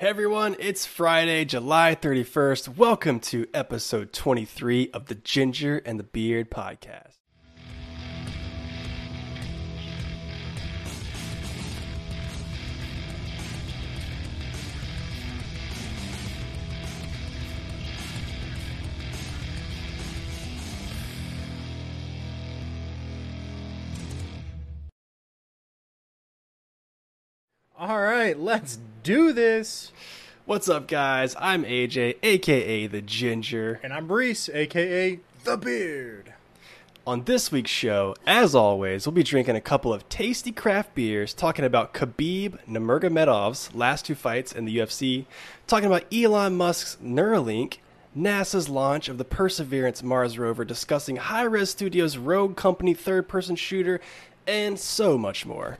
Hey everyone, it's Friday, July 31st. Welcome to episode 23 of the Ginger and the Beard podcast. All right, let's do this. What's up, guys? I'm AJ, aka the Ginger. And I'm Reese, aka The Beard. On this week's show, as always, we'll be drinking a couple of tasty craft beers, talking about Khabib Nurmagomedov's last two fights in the UFC, talking about Elon Musk's Neuralink, NASA's launch of the Perseverance Mars rover, discussing Hi-Rez Studios' Rogue Company third-person shooter, and so much more.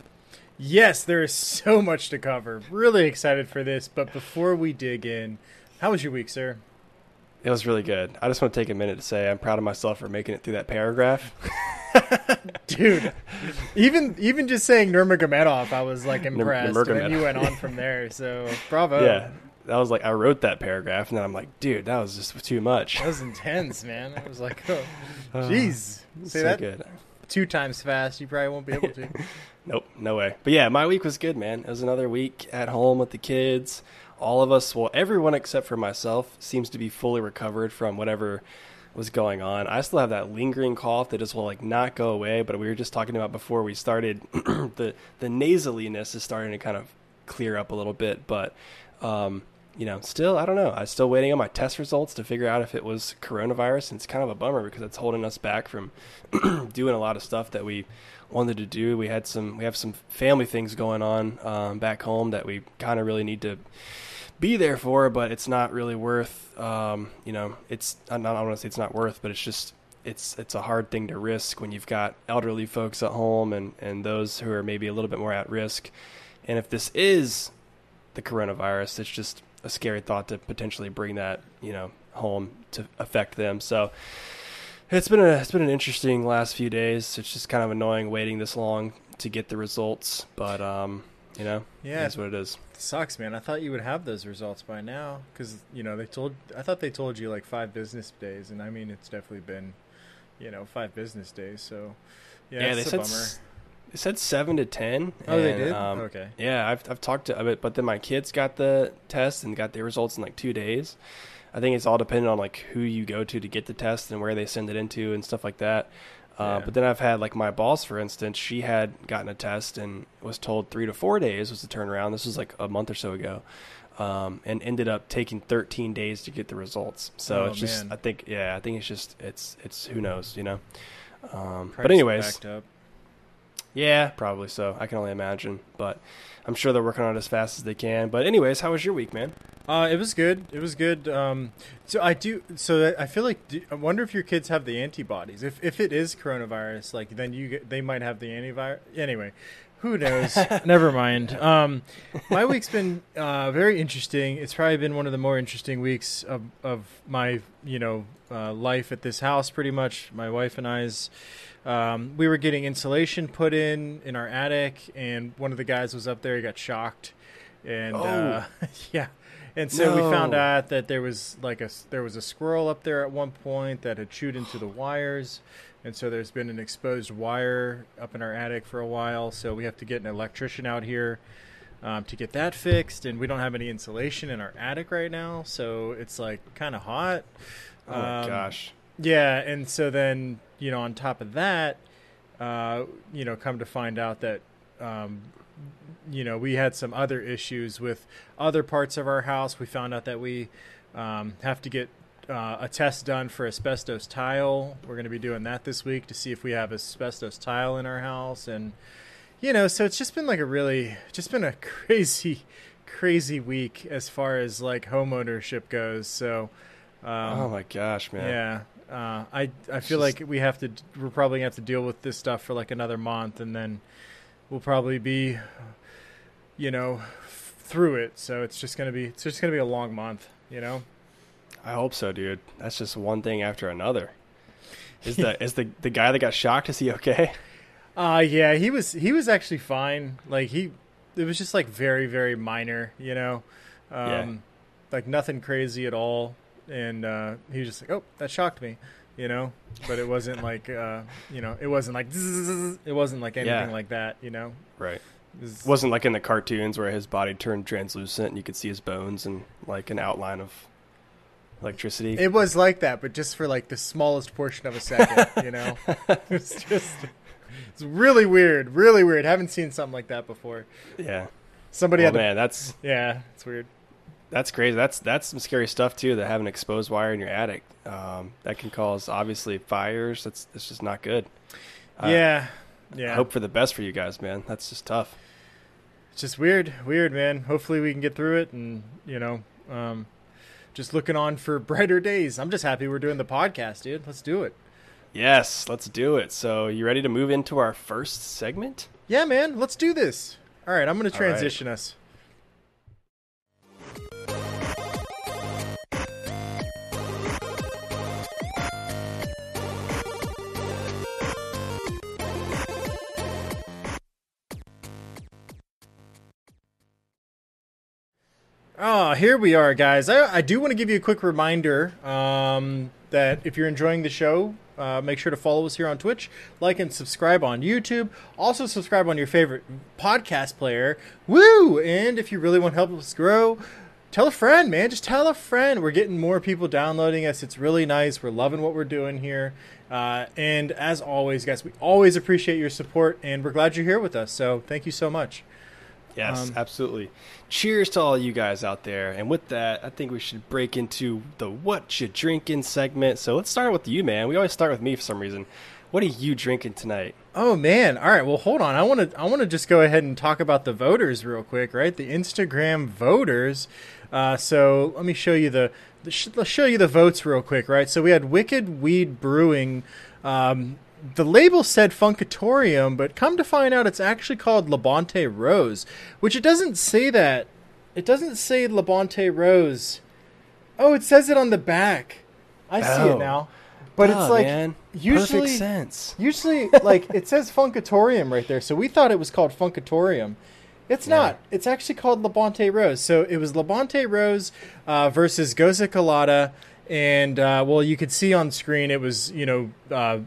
Yes, there is so much to cover. Really excited for this, but before we dig in, how was your week, sir? It was really good. I just want to take a minute to say I'm proud of myself for making it through that paragraph. Dude, even even just saying Nurmagomedov, I was like impressed. and then you went on from there, so bravo. yeah, that was like I wrote that paragraph, and then I'm like, dude, that was just too much. That was intense, man. I was like, oh, Uh, jeez. Say so that good. two times fast, you probably won't be able to. Nope, no way. But yeah, my week was good, man. It was another week at home with the kids. All of us, well, everyone except for myself, seems to be fully recovered from whatever was going on. I still have that lingering cough that just will like not go away. But we were just talking about before we started, the the nasaliness is starting to kind of clear up a little bit. But um, you know, still, I don't know. I'm still waiting on my test results to figure out if it was coronavirus. And it's kind of a bummer because it's holding us back from doing a lot of stuff that we wanted to do. We had some, we have some family things going on um, back home that we kind of really need to be there for, but it's not really worth. Um, you know, it's I'm not, I want to say it's not worth, but it's just it's it's a hard thing to risk when you've got elderly folks at home and and those who are maybe a little bit more at risk. And if this is the coronavirus, it's just a scary thought to potentially bring that you know home to affect them. So it's been a it's been an interesting last few days. It's just kind of annoying waiting this long to get the results, but um, you know, Yeah. that's what it is. Sucks, man. I thought you would have those results by now because you know they told. I thought they told you like five business days, and I mean it's definitely been, you know, five business days. So, yeah, Yeah, they it's a said bummer. s- They said seven to ten. Oh, they did? Um, Okay. Yeah, I've I've talked to it, but then my kids got the test and got their results in like two days. I think it's all dependent on like who you go to to get the test and where they send it into and stuff like that. Uh, Yeah. But then I've had like my boss, for instance, she had gotten a test and was told three to four days was the turnaround. This was like a month or so ago, um, and ended up taking 13 days to get the results. So Oh, it's just, man. I think, yeah, I think it's just, it's, it's who knows, you know. Um, but anyways, yeah, probably so. I can only imagine, but I'm sure they're working on it as fast as they can. But anyways, how was your week, man? Uh, it was good. It was good. Um, so I do. So I feel like do, I wonder if your kids have the antibodies. If if it is coronavirus, like then you get, they might have the antivirus. Anyway, who knows? Never mind. Um, my week's been uh, very interesting. It's probably been one of the more interesting weeks of of my you know uh, life at this house. Pretty much, my wife and I's. Um, we were getting insulation put in in our attic, and one of the guys was up there. He got shocked, and uh, yeah. And so we found out that there was like a there was a squirrel up there at one point that had chewed into the wires, and so there's been an exposed wire up in our attic for a while. So we have to get an electrician out here um, to get that fixed, and we don't have any insulation in our attic right now, so it's like kind of hot. Oh Um, gosh. Yeah, and so then you know on top of that, uh, you know, come to find out that um, you know we had some other issues with other parts of our house. We found out that we um, have to get uh, a test done for asbestos tile. We're going to be doing that this week to see if we have asbestos tile in our house, and you know, so it's just been like a really, just been a crazy, crazy week as far as like homeownership goes. So. Um, oh my gosh, man. yeah. Uh, I I feel just- like we have to we're probably gonna have to deal with this stuff for like another month, and then we'll probably be, you know, f- through it. So it's just gonna be it's just gonna be a long month, you know. I hope so, dude. That's just one thing after another. Is the is the the guy that got shocked? Is he okay? Uh yeah, he was he was actually fine. Like he, it was just like very very minor, you know. Um, Yeah. Like nothing crazy at all. And uh, he was just like, oh, that shocked me, you know? But it wasn't like, uh, you know, it wasn't like, zzz, it wasn't like anything Yeah. like that, you know? Right. It was- wasn't like in the cartoons where his body turned translucent and you could see his bones and like an outline of electricity. It was like that, but just for like the smallest portion of a second, you know? It's just, it's really weird, really weird. Haven't seen something like that before. yeah. Somebody Oh had to, man, that's yeah, it's weird. That's crazy. That's that's some scary stuff too. That having exposed wire in your attic, um, that can cause obviously fires. That's that's just not good. I- yeah, I yeah. hope for the best for you guys, man. That's just tough. It's just weird, weird, man. Hopefully we can get through it, and you know, um, just looking on for brighter days. I'm just happy we're doing the podcast, dude. Let's do it. Yes, let's do it. So, you ready to move into our first segment? Yeah, man. Let's do this. All right, I'm going to All right. transition us. Oh, here we are, guys. I, I do want to give you a quick reminder um, that if you're enjoying the show, uh, make sure to follow us here on Twitch, like and subscribe on YouTube. Also, subscribe on your favorite podcast player. Woo! And if you really want to help us grow, tell a friend, man. Just tell a friend. We're getting more people downloading us. It's really nice. We're loving what we're doing here. Uh, and as always, guys, we always appreciate your support, and we're glad you're here with us. So thank you so much. Yes, Um, absolutely. Cheers to all you guys out there. And with that, I think we should break into the what you drinking segment. So let's start with you, man. We always start with me for some reason. What are you drinking tonight? Oh man! All right. Well, hold on. I want to. I want to just go ahead and talk about the voters real quick, right? The Instagram voters. Uh, so let me show you the. the sh- let's show you the votes real quick, right? So we had Wicked Weed Brewing. Um, the label said Funkatorium, but come to find out, it's actually called Labonte Rose, which it doesn't say that. It doesn't say Labonte Rose. Oh, it says it on the back. I see Oh. it now. But it's like man. usually perfect sense. Usually, like it says Funkatorium right there, so we thought it was called Funkatorium. It's Yeah. not. It's actually called Labonte Rose. So it was Labonte Rose uh, versus Goza Colada, and uh, well, you could see on screen it was you know, uh,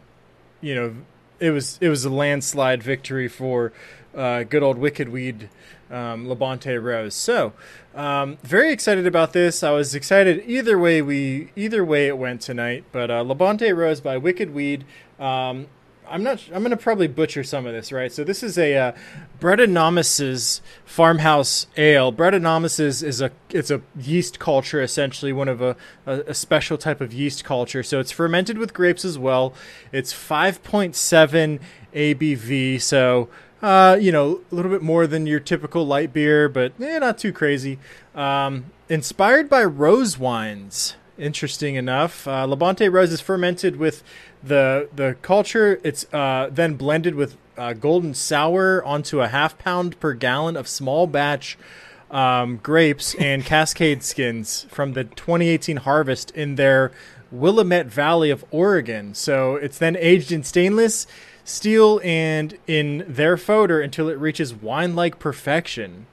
you know, it was it was a landslide victory for uh, good old Wicked Weed um, Labonte Rose. So um, very excited about this. I was excited either way we either way it went tonight. But uh, Labonte Rose by Wicked Weed. Um, I'm not. I'm gonna probably butcher some of this, right? So this is a uh, Brettanomyces farmhouse ale. Brettanomyces is a it's a yeast culture, essentially one of a, a a special type of yeast culture. So it's fermented with grapes as well. It's 5.7 ABV, so uh, you know a little bit more than your typical light beer, but eh, not too crazy. Um, inspired by rose wines. Interesting enough, uh, Labonte Rose is fermented with the the culture. It's uh, then blended with uh, golden sour onto a half pound per gallon of small batch um, grapes and cascade skins from the 2018 harvest in their Willamette Valley of Oregon. So it's then aged in stainless steel and in their foeder until it reaches wine-like perfection.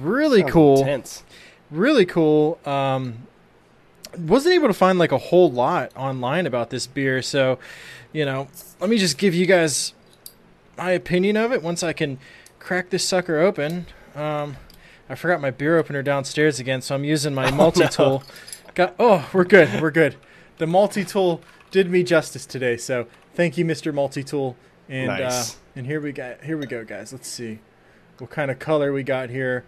Really Sounds cool Intense. really cool. Um, wasn't able to find like a whole lot online about this beer, so you know, let me just give you guys my opinion of it once I can crack this sucker open. Um, I forgot my beer opener downstairs again, so I'm using my multi tool. Got oh, we're good, we're good. The multi tool did me justice today, so thank you, Mister Multi Tool. And Nice. uh, and here we got here we go, guys. Let's see what kind of color we got here.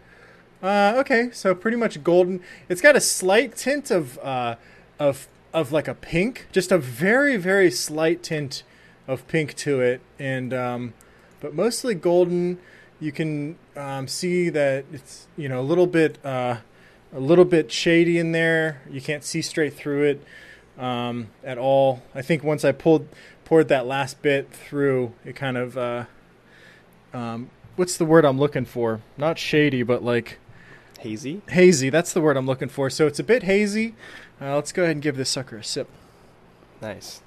Uh, okay, so pretty much golden. It's got a slight tint of uh, of of like a pink, just a very very slight tint of pink to it, and um, but mostly golden. You can um, see that it's you know a little bit uh, a little bit shady in there. You can't see straight through it um, at all. I think once I pulled poured that last bit through, it kind of uh, um, what's the word I'm looking for? Not shady, but like Hazy. hazy. That's the word I'm looking for. So it's a bit hazy. Uh, let's go ahead and give this sucker a sip. Nice.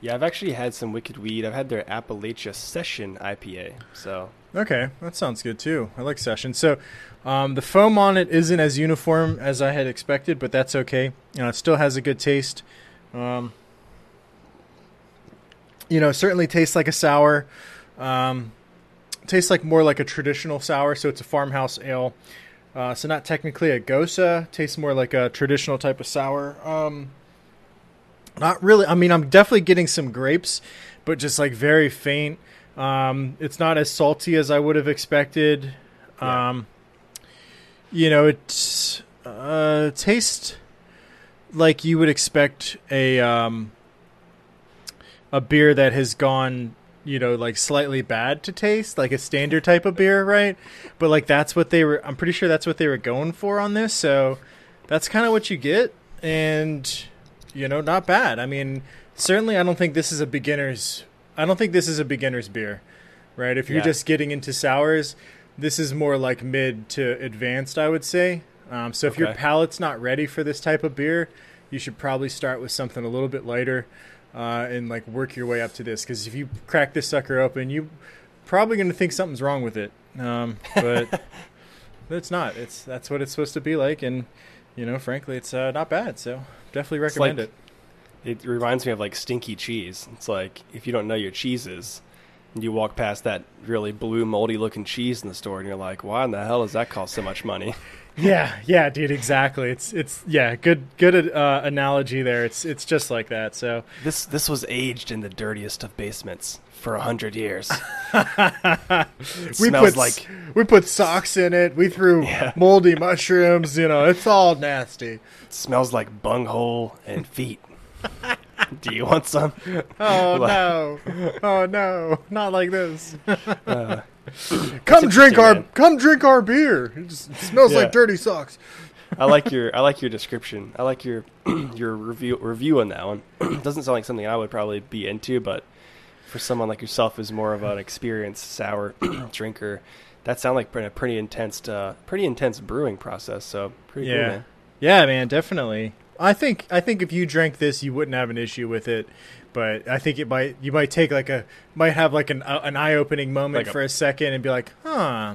Yeah, I've actually had some Wicked Weed. I've had their Appalachia Session IPA. So Okay, that sounds good too. I like session. So, um, the foam on it isn't as uniform as I had expected, but that's okay. You know, it still has a good taste. Um, you know, certainly tastes like a sour. Um, tastes like more like a traditional sour, so it's a farmhouse ale. Uh, so not technically a gose. Tastes more like a traditional type of sour. Um, not really. I mean, I'm definitely getting some grapes, but just like very faint. Um, it's not as salty as I would have expected. Yeah. Um, you know, it uh, tastes like you would expect a um, a beer that has gone, you know, like slightly bad to taste, like a standard type of beer, right? But like that's what they were. I'm pretty sure that's what they were going for on this. So that's kind of what you get, and you know, not bad. I mean, certainly, I don't think this is a beginner's. I don't think this is a beginner's beer, right? If you're Yeah. just getting into sours, this is more like mid to advanced, I would say. Um, so if your palate's not ready for this type of beer, you should probably start with something a little bit lighter uh, and like work your way up to this. Because if you crack this sucker open, you probably going to think something's wrong with it. Um, but it's not. It's that's what it's supposed to be like, and you know, frankly, it's uh, not bad. So definitely recommend like- it. It reminds me of like stinky cheese. It's like if you don't know your cheeses, and you walk past that really blue, moldy looking cheese in the store, and you're like, "Why in the hell does that cost so much money?" Yeah, yeah, dude, exactly. It's it's yeah, good good uh, analogy there. It's it's just like that. So This this was aged in the dirtiest of basements for a hundred years. We smells put like we put socks in it. We threw Yeah. moldy mushrooms. You know, it's all nasty. it smells like bunghole and feet. Do you want some? Oh no! Oh no! Not like this. Uh, Come drink our man. come drink our beer. It, just, it smells Yeah. like dirty socks. I like your I like your description. I like your your review review on that one. It doesn't sound like something I would probably be into, but for someone like yourself who's more of an experienced sour drinker, that sounds like a pretty intense uh, pretty intense brewing process. So pretty cool, Yeah. man. Yeah, man, definitely. I think I think if you drank this, you wouldn't have an issue with it. But I think it might you might take like a might have like an uh, an eye opening moment Like a- for a second and be like, huh.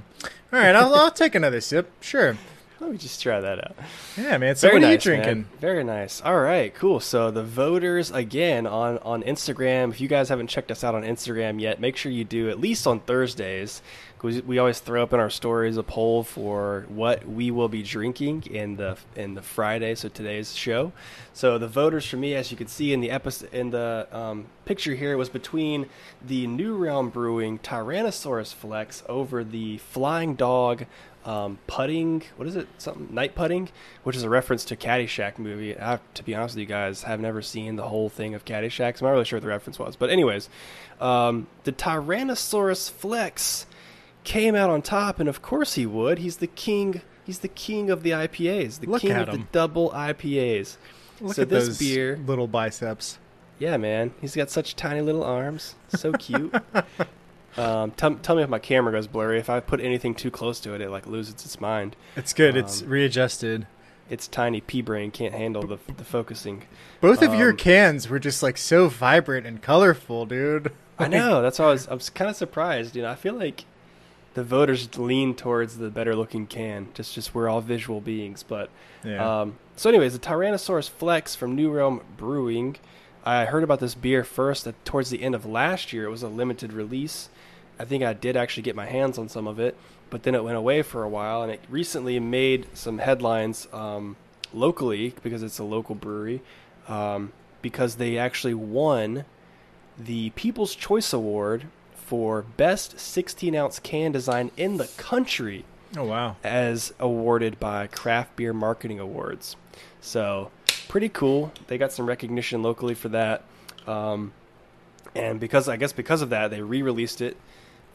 All right, I'll, I'll take another sip. Sure. Let me just try that out. Yeah, man. So Very what are you nice, drinking? man. Very nice. All right, cool. So the voters again on on Instagram. If you guys haven't checked us out on Instagram yet, make sure you do at least on Thursdays. 'cause we always throw up in our stories a poll for what we will be drinking in the in the Friday. So today's show. So the voters for me, as you can see in the episode in the um, picture here, was between the New Realm Brewing Tyrannosaurus Flex over the Flying Dog um, putting. What is it? Something night putting, which is a reference to Caddyshack movie. I, to be honest with you guys, have never seen the whole thing of Caddyshack, so I'm not really sure what the reference was. But anyways, um, the Tyrannosaurus Flex came out on top, and of course he would. He's the king. He's the king of the IPAs, the Look king of the double IPAs. Look so at this those beer, little biceps. yeah, man, he's got such tiny little arms, so cute. um, tell, tell me if my camera goes blurry. If I put anything too close to it, it like loses its mind. It's good. it's Um, readjusted. Its tiny pea brain can't handle the the focusing. Both of your um, cans were just like so vibrant and colorful, dude. I know. That's why I was. I was kind of surprised. You know, I feel like the voters lean towards the better looking can. Just, just we're all visual beings. But Yeah. um, so, anyways, the Tyrannosaurus Flex from New Realm Brewing. I heard about this beer first at, towards the end of last year. It was a limited release. I think I did actually get my hands on some of it, but then it went away for a while, and it recently made some headlines um, locally because it's a local brewery. Um, because they actually won the People's Choice Award for best 16 ounce can design in the country oh wow. as awarded by Craft Beer Marketing Awards. So, pretty cool. They got some recognition locally for that. Um, and because I guess because of that, they re-released it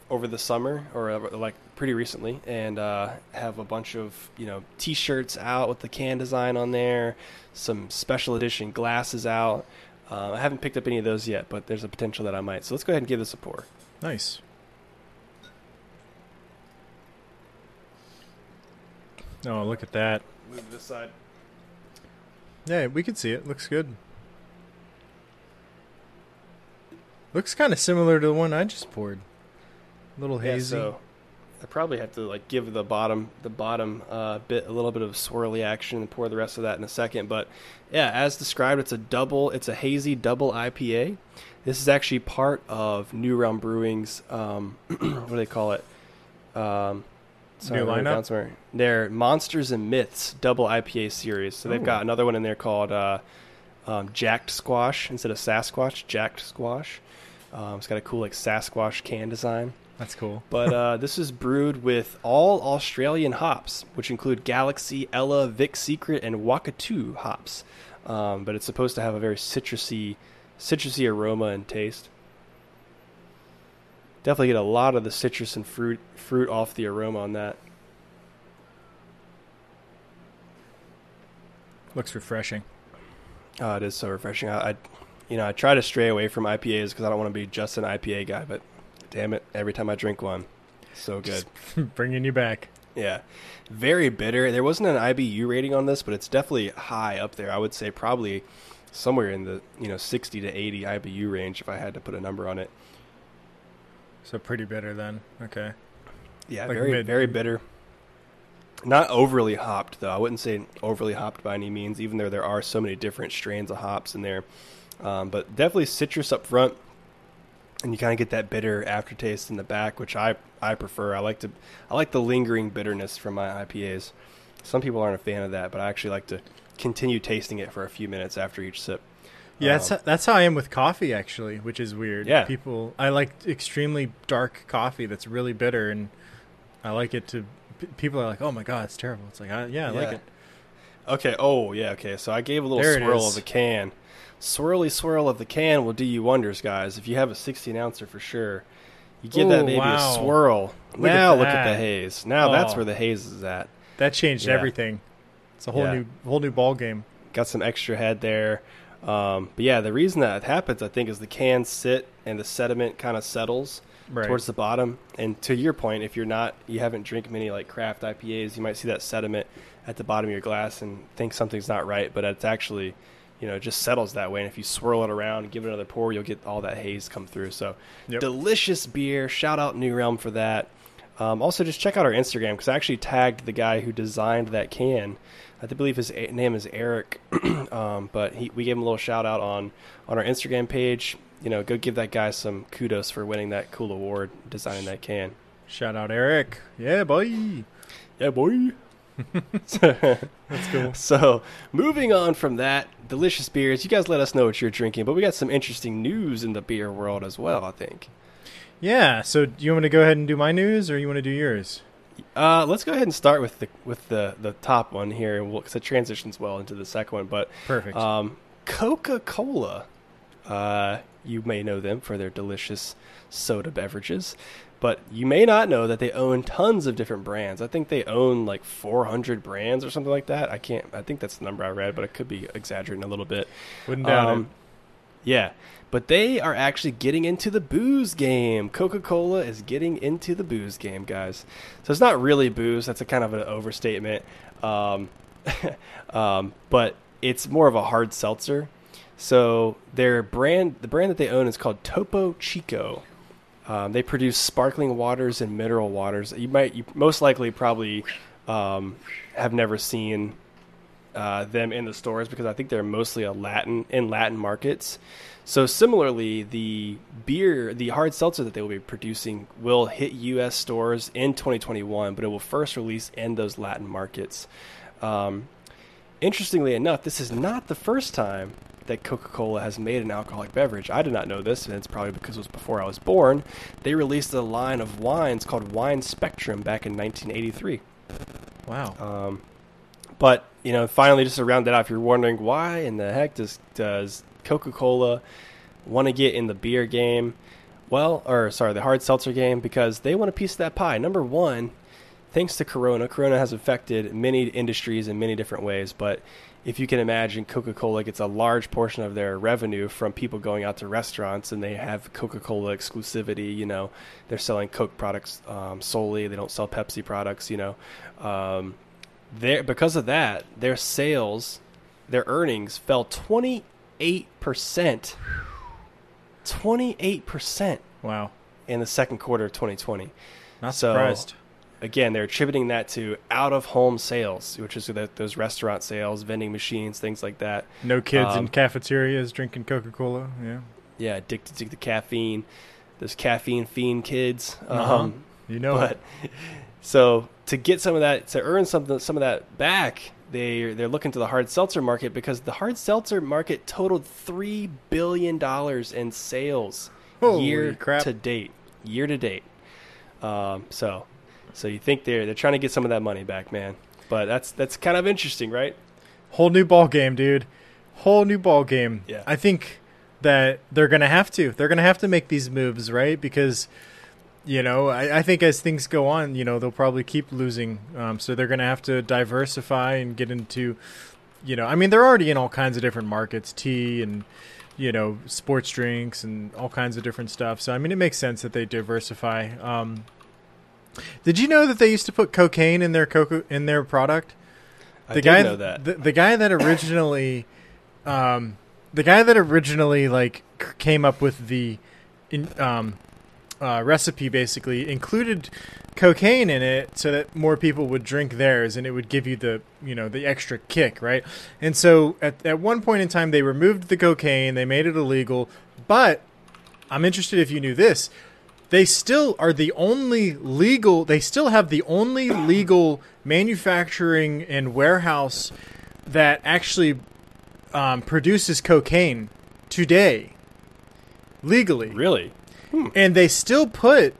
over the summer or uh, like pretty recently, and uh, have a bunch of you know T-shirts out with the can design on there, some special edition glasses out. Uh, I haven't picked up any of those yet, but there's a potential that I might. So let's go ahead and give this a pour. Nice. Oh, look at that. Move this side. Yeah, we can see it. Looks good. Looks kind of similar to the one I just poured. A little Yeah, so I probably have to like give the bottom the bottom uh, bit a little bit of swirly action and pour the rest of that in a second. But yeah, as described, it's a double. It's a hazy double IPA. This is actually part of New Realm Brewing's um, what do they call it? Um, sorry, New I wrote it lineup? down somewhere. Their Monsters and Myths double IPA series. So they've Ooh. got another one in there called uh, um, Jacked Squash instead of Sasquatch. Jacked Squash. Um, it's got a cool like Sasquatch can design. That's cool. But uh, this is brewed with all Australian hops, which include Galaxy, Ella, Vic Secret, and Wakatu hops. Um, but it's supposed to have a very citrusy, citrusy aroma and taste. Definitely get a lot of the citrus and fruit fruit off the aroma on that. Looks refreshing. Oh, it is so refreshing. I, I you know, I try to stray away from IPAs because I don't want to be just an IPA guy. But damn it, every time I drink one, so good. Bringing you back. Yeah. Very bitter. There wasn't an IBU rating on this, but it's definitely high up there. I would say probably somewhere in the, you know, 60 to 80 IBU range if I had to put a number on it. So pretty bitter then. Okay. Yeah, Like very mid- very bitter. Not overly hopped though. I wouldn't say overly hopped by any means, even though there are so many different strains of hops in there. Um, but definitely citrus up front, and you kind of get that bitter aftertaste in the back, which I I prefer. I like to I like the lingering bitterness from my IPAs. Some people aren't a fan of that, but I actually like to continue tasting it for a few minutes after each sip. Yeah, Um, that's, how, that's how I am with coffee actually, which is weird. Yeah. People, I like extremely dark coffee that's really bitter, and I like it to. People are like, "Oh my god, it's terrible." It's like, I, yeah, I like it. Okay. Oh, yeah. Okay. So I gave a little There swirl of the can. Swirly swirl of the can will do you wonders, guys. If you have a 16 ouncer for sure, you give that baby wow. a swirl. Look at now look at the haze. Now that's Oh. where the haze is at. That changed Yeah. everything. It's a whole Yeah. new, whole new ball game. Got some extra head there. Um, but yeah, the reason that happens, I think, is the cans sit and the sediment kind of settles Right. towards the bottom. And to your point, if you're not, you haven't drank many like craft IPAs, you might see that sediment at the bottom of your glass and think something's not right, but it's actually, you know, it just settles that way. And if you swirl it around and give it another pour, you'll get all that haze come through. So Yep. delicious beer. Shout out New Realm for that. Um, also, just check out our Instagram because I actually tagged the guy who designed that can. I believe his name is Eric, um, but he, we gave him a little shout out on on our Instagram page. You know, go give that guy some kudos for winning that cool award, designing that can. Shout out Eric. Yeah, boy. Yeah, boy. That's cool. So, moving on from that, delicious beers. You guys let us know what you're drinking, but we got some interesting news in the beer world as well. I think. Yeah. So, do you want me to go ahead and do my news, or you want to do yours? Uh, let's go ahead and start with the with the the top one here, because it transitions well into the second one. But Perfect. um, Coca Cola, uh, you may know them for their delicious soda beverages, but you may not know that they own tons of different brands. I think they own like 400 brands or something like that. I can't. I think that's the number I read, but I could be exaggerating a little bit. Wouldn't doubt Um, yeah, but they are actually getting into the booze game. Coca Cola is getting into the booze game, guys. So it's not really booze. That's a kind of an overstatement. Um, um, but it's more of a hard seltzer. So their brand, the brand that they own, is called Topo Chico. Um, they produce sparkling waters and mineral waters. You might, you most likely, probably um, have never seen uh, them in the stores because I think they're mostly a Latin in Latin markets. So similarly, the beer, the hard seltzer that they will be producing will hit U.S. stores in 2021, but it will first release in those Latin markets. Um, interestingly enough, this is not the first time that Coca-Cola has made an alcoholic beverage. I did not know this, and it's probably because it was before I was born. They released a line of wines called Wine Spectrum back in 1983. Wow. Um, but you know, finally, just to round that off, if you're wondering why in the heck does does Coca Cola want to get in the beer game? Well, or sorry, the hard seltzer game because they want a piece of that pie. Number one, thanks to Corona, Corona has affected many industries in many different ways. But if you can imagine, Coca Cola gets a large portion of their revenue from people going out to restaurants and they have Coca Cola exclusivity. You know, they're selling Coke products um, solely, they don't sell Pepsi products, you know. Um, there because of that, their sales, their earnings fell 28%. 28% Wow. in the second quarter of 2020. Not So, surprised. Again, they're attributing that to out of home sales, which is those restaurant sales, vending machines, things like that. No kids in Um, cafeterias drinking Coca Cola. Yeah, Yeah, addicted to the caffeine. Those caffeine fiend kids. Uh-huh. Um, you know. but so to get some of that, to earn some some of that back, they they're looking to the hard seltzer market because the hard seltzer market totaled three billion dollars in sales Holy year crap. to date. Year to date. Um, so, so you think they're they're trying to get some of that money back, man? But that's that's kind of interesting, right? Whole new ball game, dude. Whole new ball game. Yeah. I think that they're gonna have to. They're gonna have to make these moves, right? Because you know, I, I think as things go on, you know, they'll probably keep losing. Um, so they're gonna have to diversify and get into, you know, I mean, they're already in all kinds of different markets, tea and you know, sports drinks and all kinds of different stuff. So I mean, it makes sense that they diversify. Um, did you know that they used to put cocaine in their coca in their product? I the did guy know that. The, the guy that originally um the guy that originally like came up with the in, um uh, recipe basically included cocaine in it so that more people would drink theirs and it would give you the you know the extra kick right and so at, at one point in time they removed the cocaine they made it illegal but i'm interested if you knew this they still are the only legal they still have the only legal manufacturing and warehouse that actually um, produces cocaine today legally really? and they still put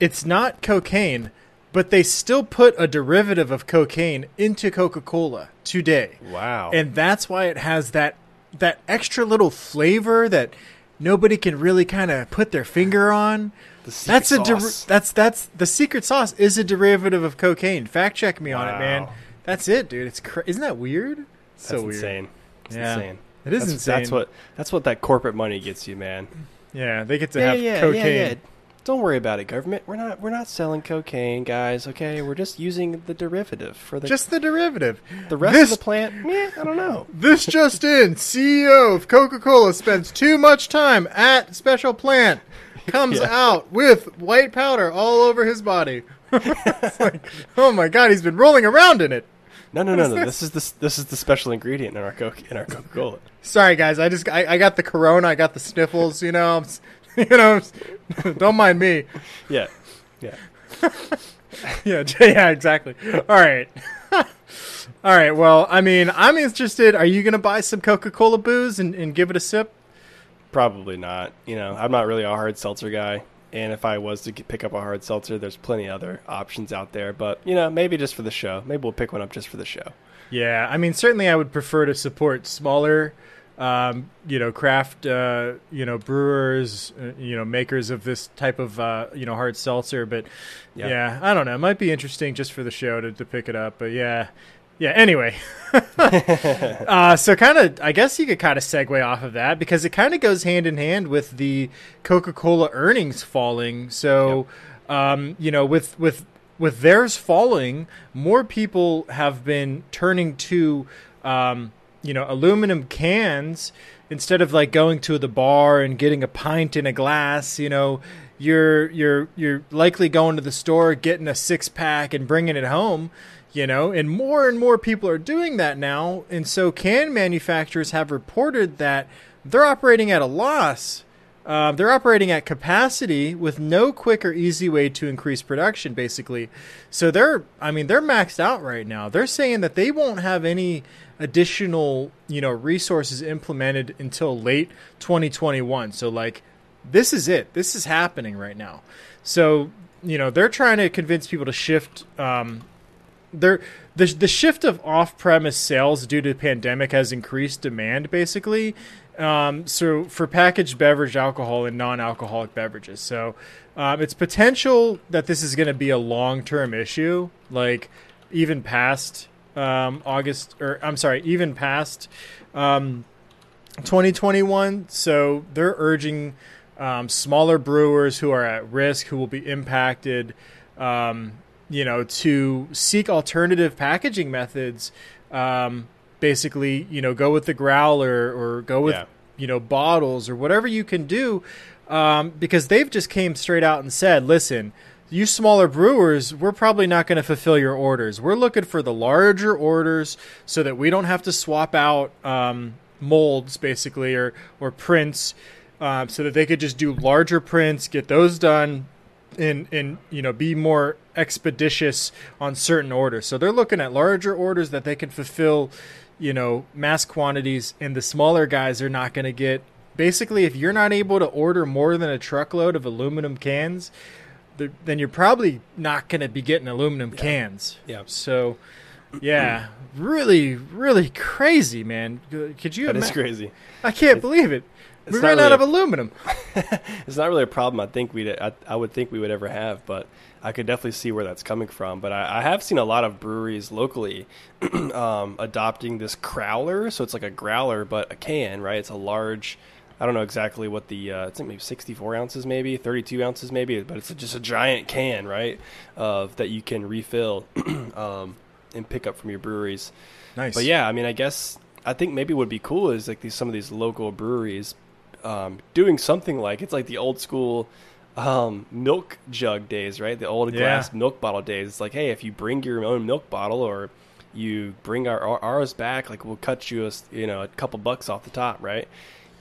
it's not cocaine but they still put a derivative of cocaine into coca-cola today Wow. and that's why it has that that extra little flavor that nobody can really kind of put their finger on the that's a sauce. that's that's the secret sauce is a derivative of cocaine. Fact check me on it, man. That's it, dude. It's cra- isn't that weird? That's so weird. insane. It's Yeah. insane. It is that's, insane. That's what that's what that corporate money gets you, man. Yeah, they get to yeah, have yeah, cocaine. Don't worry about it, government. We're not we're not selling cocaine, guys. Okay, we're just using the derivative for the Just the derivative. the rest this- of the plant. Yeah, I don't know. This just in: CEO of Coca-Cola spends too much time at special plant. Comes Yeah. out with white powder all over his body. It's like, oh my god, he's been rolling around in it. No, no, no, no. This is the this is the special ingredient in our Coke in our Coca Cola. Sorry, guys. I just I, I got the corona. I got the sniffles. You know, I'm you know. Don't mind me. Yeah, yeah. Yeah, yeah, exactly. All right. All right. Well, I mean, I'm interested. Are you going to buy some Coca Cola booze and, and give it a sip? Probably not. You know, I'm not really a hard seltzer guy. And if I was to get, pick up a hard seltzer, there's plenty other options out there. But you know, maybe just for the show. Maybe we'll pick one up just for the show. Yeah. I mean, certainly I would prefer to support smaller, um, you know, craft, uh, you know, brewers, uh, you know, makers of this type of, uh, you know, hard seltzer. But Yeah. yeah. I don't know. It might be interesting just for the show to, to pick it up. But yeah. Yeah. Anyway. uh, so kind of, I guess you could kind of segue off of that because it kind of goes hand in hand with the Coca-Cola earnings falling. So, um, you know, with with with theirs falling, more people have been turning to, um, you know, aluminum cans instead of like going to the bar and getting a pint in a glass. You know, you're you're you're likely going to the store, getting a six pack, and bringing it home you know and more and more people are doing that now and so can manufacturers have reported that they're operating at a loss uh, they're operating at capacity with no quick or easy way to increase production basically. So they're i mean they're maxed out right now. They're saying that they won't have any additional you know resources implemented until late 2021 so like this is it. This is happening right now. So you know they're trying to convince people to shift um, there the the shift of off premise sales due to the pandemic has increased demand basically. Um, so for packaged beverage alcohol and non-alcoholic beverages, so um, it's potential that this is going to be a long-term issue, like even past um, August or I'm sorry, even past um, 2021. So they're urging um, smaller brewers who are at risk, who will be impacted, um, you know, to seek alternative packaging methods. Um, basically, you know, go with the growler or go with Yeah. you know bottles or whatever you can do, um, because they've just came straight out and said, listen. you smaller brewers, we're probably not going to fulfill your orders. We're looking for the larger orders so that we don't have to swap out um, molds, basically, or or prints, um, so that they could just do larger prints, get those done, and and you know be more expeditious on certain orders. So they're looking at larger orders that they can fulfill, you know, mass quantities, and the smaller guys are not going to get. Basically, if you're not able to order more than a truckload of aluminum cans, the- then you're probably not going to be getting aluminum cans. Yeah. So, yeah, really, really crazy, man. Could you? That is ima- crazy. I can't believe it. We ran out really of aluminum. it's not really a problem I think we I, I would think we would ever have, but I could definitely see where that's coming from. But I, I have seen a lot of breweries locally um, adopting this crowler, so it's like a growler but a can, right? It's a large. I don't know exactly what the uh, it's like maybe 64 ounces, maybe 32 ounces, maybe, but it's just a giant can, right? Of that you can refill um, and pick up from your breweries. Nice. But yeah, I mean, I guess I think maybe what would be cool is like these some of these local breweries um, doing something like it's like the old school um, milk jug days, right? The old Yeah. glass milk bottle days. It's like, hey, if you bring your own milk bottle or you bring our, our ours back, like we'll cut you a you know a couple bucks off the top, right?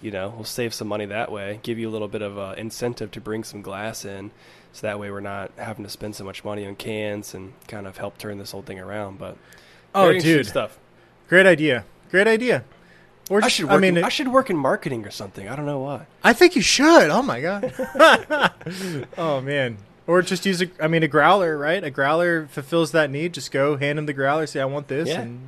You know, we'll save some money that way. Give you a little bit of uh, incentive to bring some glass in, so that way we're not having to spend so much money on cans and kind of help turn this whole thing around. But Oh, dude. stuff. Great idea. Great idea. Or I should work. mean, in, it- I should work in marketing or something. I don't know why. I think you should. Oh my god. oh man. Or just use a. I mean, a growler, right? A growler fulfills that need. Just go hand him the growler. Say, I want this, Yeah. and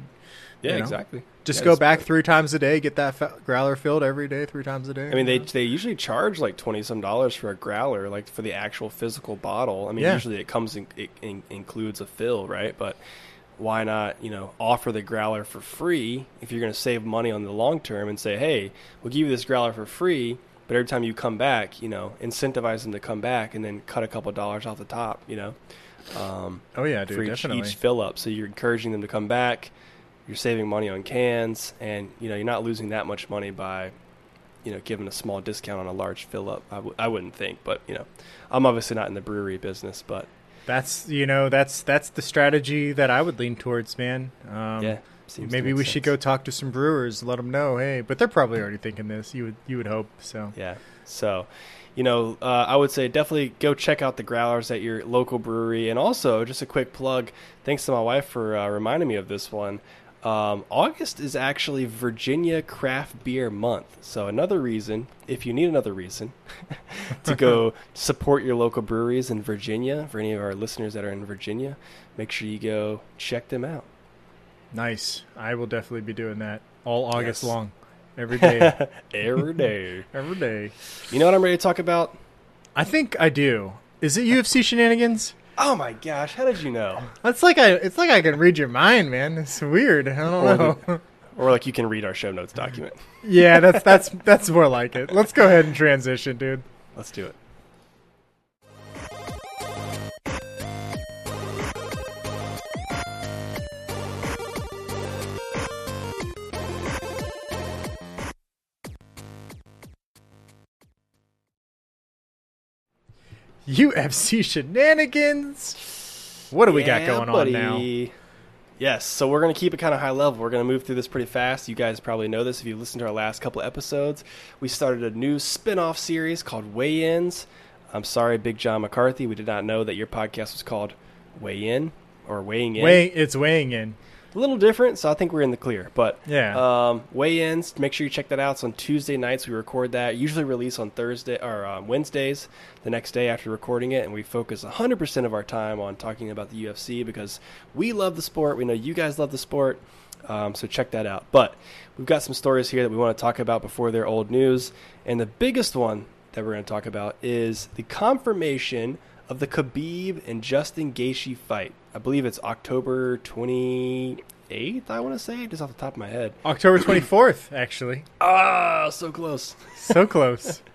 Yeah, You know, exactly. just Yeah, go back three times a day. Get that fa- growler filled every day, three times a day. I mean, they they usually charge like twenty some dollars for a growler, like for the actual physical bottle. I mean, Yeah. usually it comes in, it in, includes a fill, right? But why not, you know, offer the growler for free if you're going to save money on the long term and say, hey, we'll give you this growler for free, but every time you come back, you know, incentivize them to come back and then cut a couple dollars off the top, you know. Um, oh yeah, dude, for each, definitely. each fill up. So you're encouraging them to come back. You're saving money on cans, and you know you're not losing that much money by, you know, giving a small discount on a large fill up. I w- I wouldn't think, but you know, I'm obviously not in the brewery business, but That's you know that's that's the strategy that I would lean towards, man. Um, yeah, Maybe we should go talk to some brewers, let them know, hey. But they're probably already thinking this. You would you would hope so. Yeah. So, you know, uh, I would say definitely go check out the growlers at your local brewery. And also, just a quick plug thanks to my wife for uh, reminding me of this one. Um, August is actually Virginia Craft Beer Month. So, another reason, if you need another reason, to go support your local breweries in Virginia, for any of our listeners that are in Virginia, make sure you go check them out. Nice. I will definitely be doing that all August Yes. long, every day, Every day. every day. You know what I'm ready to talk about? I think I do. Is it UFC shenanigans? Oh my gosh, how did you know? It's like I it's like I can read your mind, man. It's weird. I don't Or know. Or like you can read our show notes document. yeah, that's that's that's more like it. Let's go ahead and transition, dude. Let's do it. UFC shenanigans. What do we got going buddy. on now? Yes, so we're going to keep it kind of high level. We're going to move through this pretty fast. You guys probably know this if you listened to our last couple episodes. We started a new spin off series called Weigh Ins. I'm sorry, Big John McCarthy. We did not know that your podcast was called Weigh In or Weighing In. Weighing, it's weighing in. A little different, so I think we're in the clear. But Yeah. um, weigh-ins. Make sure you check that out. It's on Tuesday nights. We record that. Usually release on Thursday or um, Wednesdays, the next day after recording it, and we focus 100% of our time on talking about the UFC because we love the sport. We know you guys love the sport. Um, so check that out. But we've got some stories here that we want to talk about before they're old news, and the biggest one that we're going to talk about is the confirmation of the Khabib and Justin Gaethje fight. I believe it's October 28th, I want to say, just off the top of my head. October 24th, actually. Ah, so close. So close.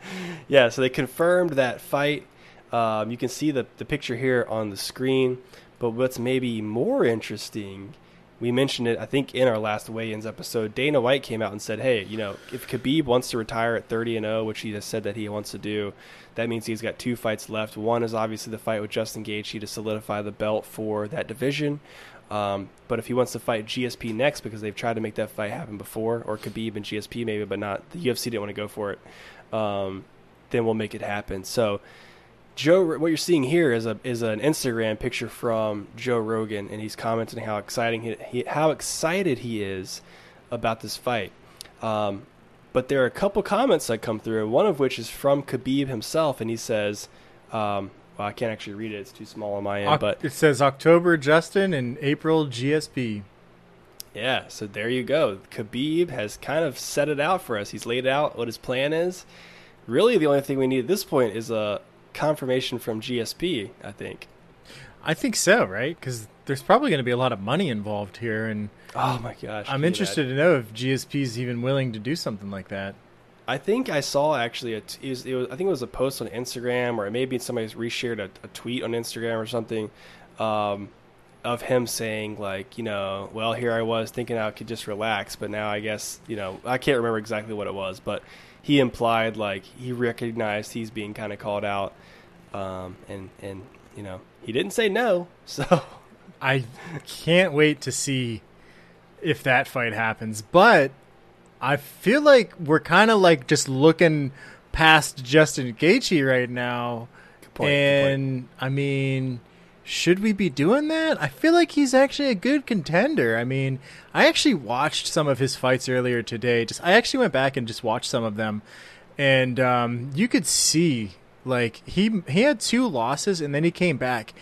Yeah, so they confirmed that fight. Um, you can see the, the picture here on the screen. But what's maybe more interesting we mentioned it, I think, in our last weigh-ins episode. Dana White came out and said, "Hey, you know, if Khabib wants to retire at 30 and 0, which he has said that he wants to do, that means he's got two fights left. One is obviously the fight with Justin Gaethje to solidify the belt for that division. Um, but if he wants to fight GSP next, because they've tried to make that fight happen before, or Khabib and GSP maybe, but not the UFC didn't want to go for it, um, then we'll make it happen. So." Joe, what you're seeing here is a is an Instagram picture from Joe Rogan, and he's commenting how exciting he, he how excited he is about this fight. Um, but there are a couple comments that come through, one of which is from Khabib himself, and he says, um, "Well, I can't actually read it; it's too small on my end." Oc- but it says October Justin and April GSP. yeah, so there you go. Khabib has kind of set it out for us. He's laid out what his plan is. Really, the only thing we need at this point is a confirmation from GSP. I think. I think so, right? Because there's probably going to be a lot of money involved here, and Oh my gosh! I'm interested to know if GSP is even willing to do something like that. I think I saw actually a t- it was, it was, I think it was a post on Instagram or maybe somebody's reshared a, a tweet on Instagram or something um, of him saying like you know well here I was thinking I could just relax but now I guess you know I can't remember exactly what it was but he implied like he recognized he's being kind of called out um, and and you know he didn't say no so I can't wait to see if that fight happens, but I feel like we're kind of like just looking past Justin Gaethje right now, good point, good point. and I mean, should we be doing that? I feel like he's actually a good contender. I mean, I actually watched some of his fights earlier today. Just I actually went back and just watched some of them, and um, you could see like he he had two losses, and then he came back.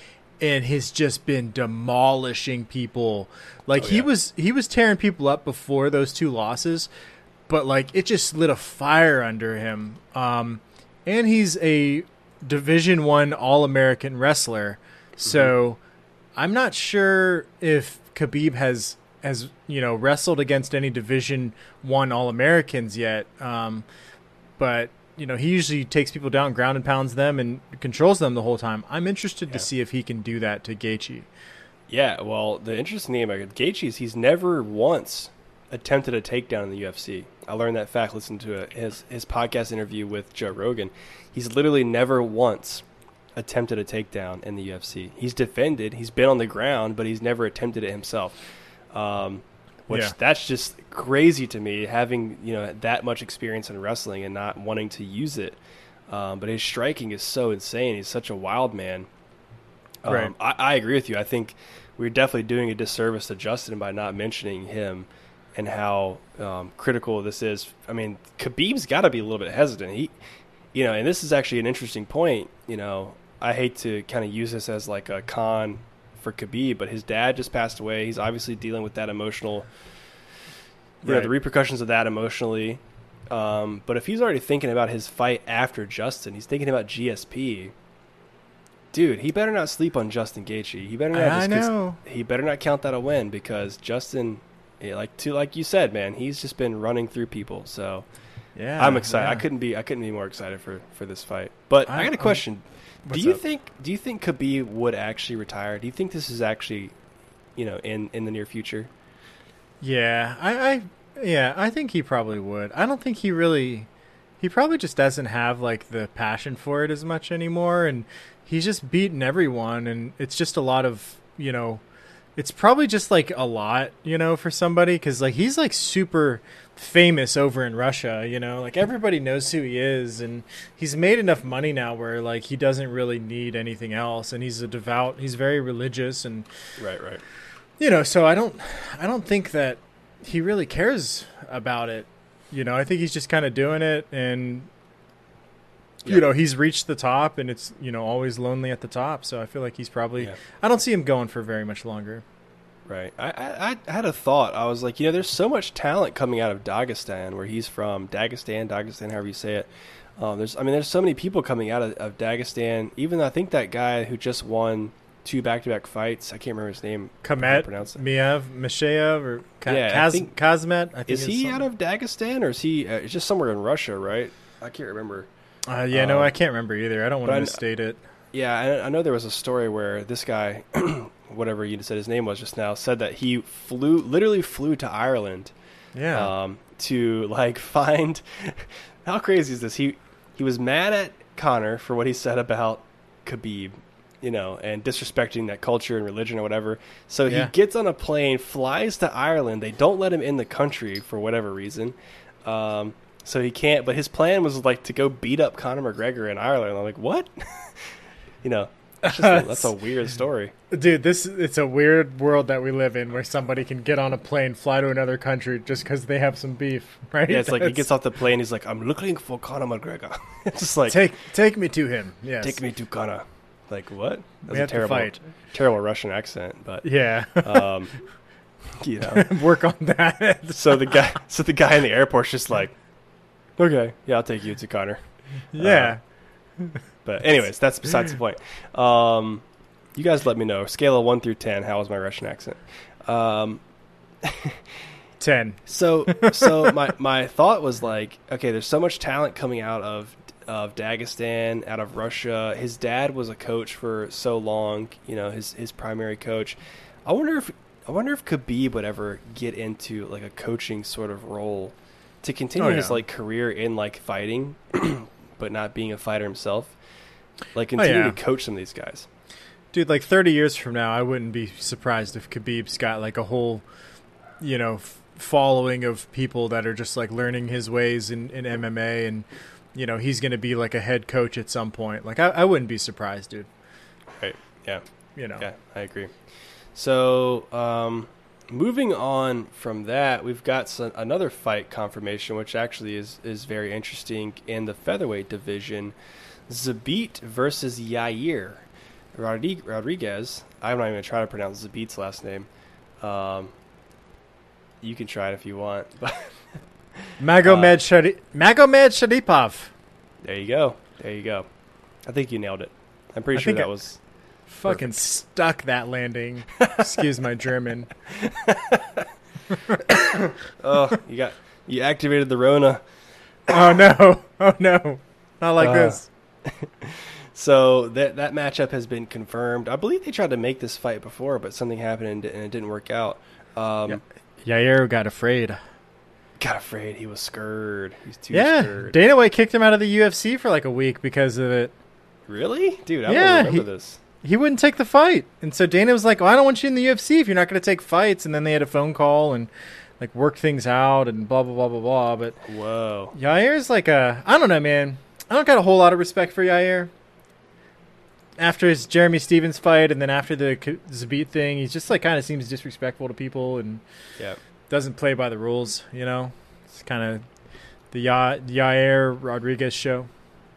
And has just been demolishing people. Like Oh, he was he was tearing people up before those two losses, but like it just lit a fire under him. Um, and he's a Division One All American wrestler, so I'm not sure if Khabib has has you know wrestled against any Division One All Americans yet. Um, but you know he usually takes people down, ground and pounds them, and controls them the whole time. I'm interested Yeah. to see if he can do that to Gaethje. Yeah, well, the interesting thing about Gaethje is he's never once attempted a takedown in the UFC. I learned that fact listening to a, his his podcast interview with Joe Rogan. He's literally never once attempted a takedown in the UFC. He's defended, he's been on the ground, but he's never attempted it himself. Um, which Yeah. that's just crazy to me, having you know that much experience in wrestling and not wanting to use it. Um, but his striking is so insane. He's such a wild man. Um, Right. I, I agree with you. I think we're definitely doing a disservice to Justin by not mentioning him and how um, critical this is. I mean, Khabib's got to be a little bit hesitant. He, you know, and this is actually an interesting point. You know, I hate to kind of use this as like a con for Khabib, but his dad just passed away. He's obviously dealing with that emotional, you know, the repercussions of that emotionally. Um, but if he's already thinking about his fight after Justin, he's thinking about GSP. Dude, he better not sleep on Justin Gaethje. He better not. I just know. He better not count that a win because Justin, yeah, like to like you said, man, he's just been running through people. So Yeah, I'm excited. I couldn't be. I couldn't be more excited for for this fight. But I, I- got a question. do what's you up? think? Do you think Khabib would actually retire? Do you think this is actually, you know, in in the near future? Yeah, I, I yeah, I think he probably would. I don't think he really he probably just doesn't have like the passion for it as much anymore and he's just beaten everyone and it's just a lot of, you know, it's probably just like a lot, you know, for somebody cuz like he's like super famous over in Russia, you know, like everybody knows who he is and he's made enough money now where like he doesn't really need anything else and he's a devout, he's very religious and Right, right. you know so i don't i don't think that he really cares about it you know i think he's just kind of doing it and you Yeah. know he's reached the top and it's you know always lonely at the top so i feel like he's probably Yeah. i don't see him going for very much longer Right. I, I, I had a thought. I was like, you know, there's so much talent coming out of Dagestan, where he's from. Dagestan, Dagestan, however you say it. Um, there's, I mean, there's so many people coming out of, of Dagestan. Even I think that guy who just won two back-to-back fights. I can't remember his name. Can't pronounce it. Miev, Misheyev, or Ka- Yeah, I think- Kazmet. I think Is he something. out of Dagestan, or is he? Uh, it's just somewhere in Russia, right? I can't remember. Uh, yeah, no, um, I can't remember either. I don't want to misstate it. Yeah, I, I know there was a story where this guy whatever you said his name was just now, said that he flew, literally flew to Ireland, Yeah. um, to like find. how crazy is this? He he was mad at Conor for what he said about Khabib, you know, and disrespecting that culture and religion or whatever. So Yeah. he gets on a plane, flies to Ireland. They don't let him in the country for whatever reason. Um, so he can't. But his plan was like to go beat up Conor McGregor in Ireland. I'm like, what? you know, that's, a, that's a weird story. Dude, this it's a weird world that we live in where somebody can get on a plane, fly to another country just because they have some beef, right? Yeah, it's like he gets off the plane. He's like, I'm looking for Conor McGregor. it's just like, take take me to him. Yes. take me to Conor. Like what? That's a terrible, terrible Russian accent, but Yeah. um, you know. Work on that. So the guy, so the guy in the airport's just like, okay, yeah, I'll take you to Conor. yeah. But anyways, that's besides the point. Um, you guys let me know. Scale of one through ten. How was my Russian accent? Um, Ten. so so my my thought was like, okay, there's so much talent coming out of of Dagestan, out of Russia. His dad was a coach for so long. You know, his his primary coach. I wonder if I wonder if Khabib would ever get into like a coaching sort of role to continue Oh, his like career in like fighting, but not being a fighter himself. Like Oh, continue yeah. to coach some of these guys. Dude, like 30 years from now, I wouldn't be surprised if Khabib's got like a whole, you know, f- following of people that are just like learning his ways in, in MMA and, you know, he's going to be like a head coach at some point. Like, I, I wouldn't be surprised, dude. Right. Yeah. You know. Yeah, I agree. So, um, moving on from that, we've got some, another fight confirmation, which actually is, is very interesting in the featherweight division. Zabit versus Yair Rodriguez. I'm not even going to try to pronounce Zabit's last name. Um, you can try it if you want. Magomed, Shari- Magomed Sharipov. there you go. There you go. I think you nailed it. I'm pretty I sure that I- was. Fucking stuck that landing. Excuse my German. Oh, you got you activated the Rona. Oh, no. Oh, no. Not like Uh, this. So that that matchup has been confirmed. I believe they tried to make this fight before, but something happened and, it didn't work out. Um, Yeah. Yair got afraid. Got afraid he was scared. He's too Yeah. scared. Dana White kicked him out of the UFC for like a week because of it. Really, dude? I Yeah, remember he- this. he wouldn't take the fight. And so Dana was like, well, I don't want you in the UFC if you're not going to take fights. And then they had a phone call and like worked things out and blah, blah, blah, blah, blah. But Whoa. Yair's like a, I don't know, man. I don't got a whole lot of respect for Yair. After his Jeremy Stephens fight and then after the Zabit thing, he's just like kind of seems disrespectful to people and Yeah. doesn't play by the rules, you know? It's kind of the Ya- Yair Rodriguez show,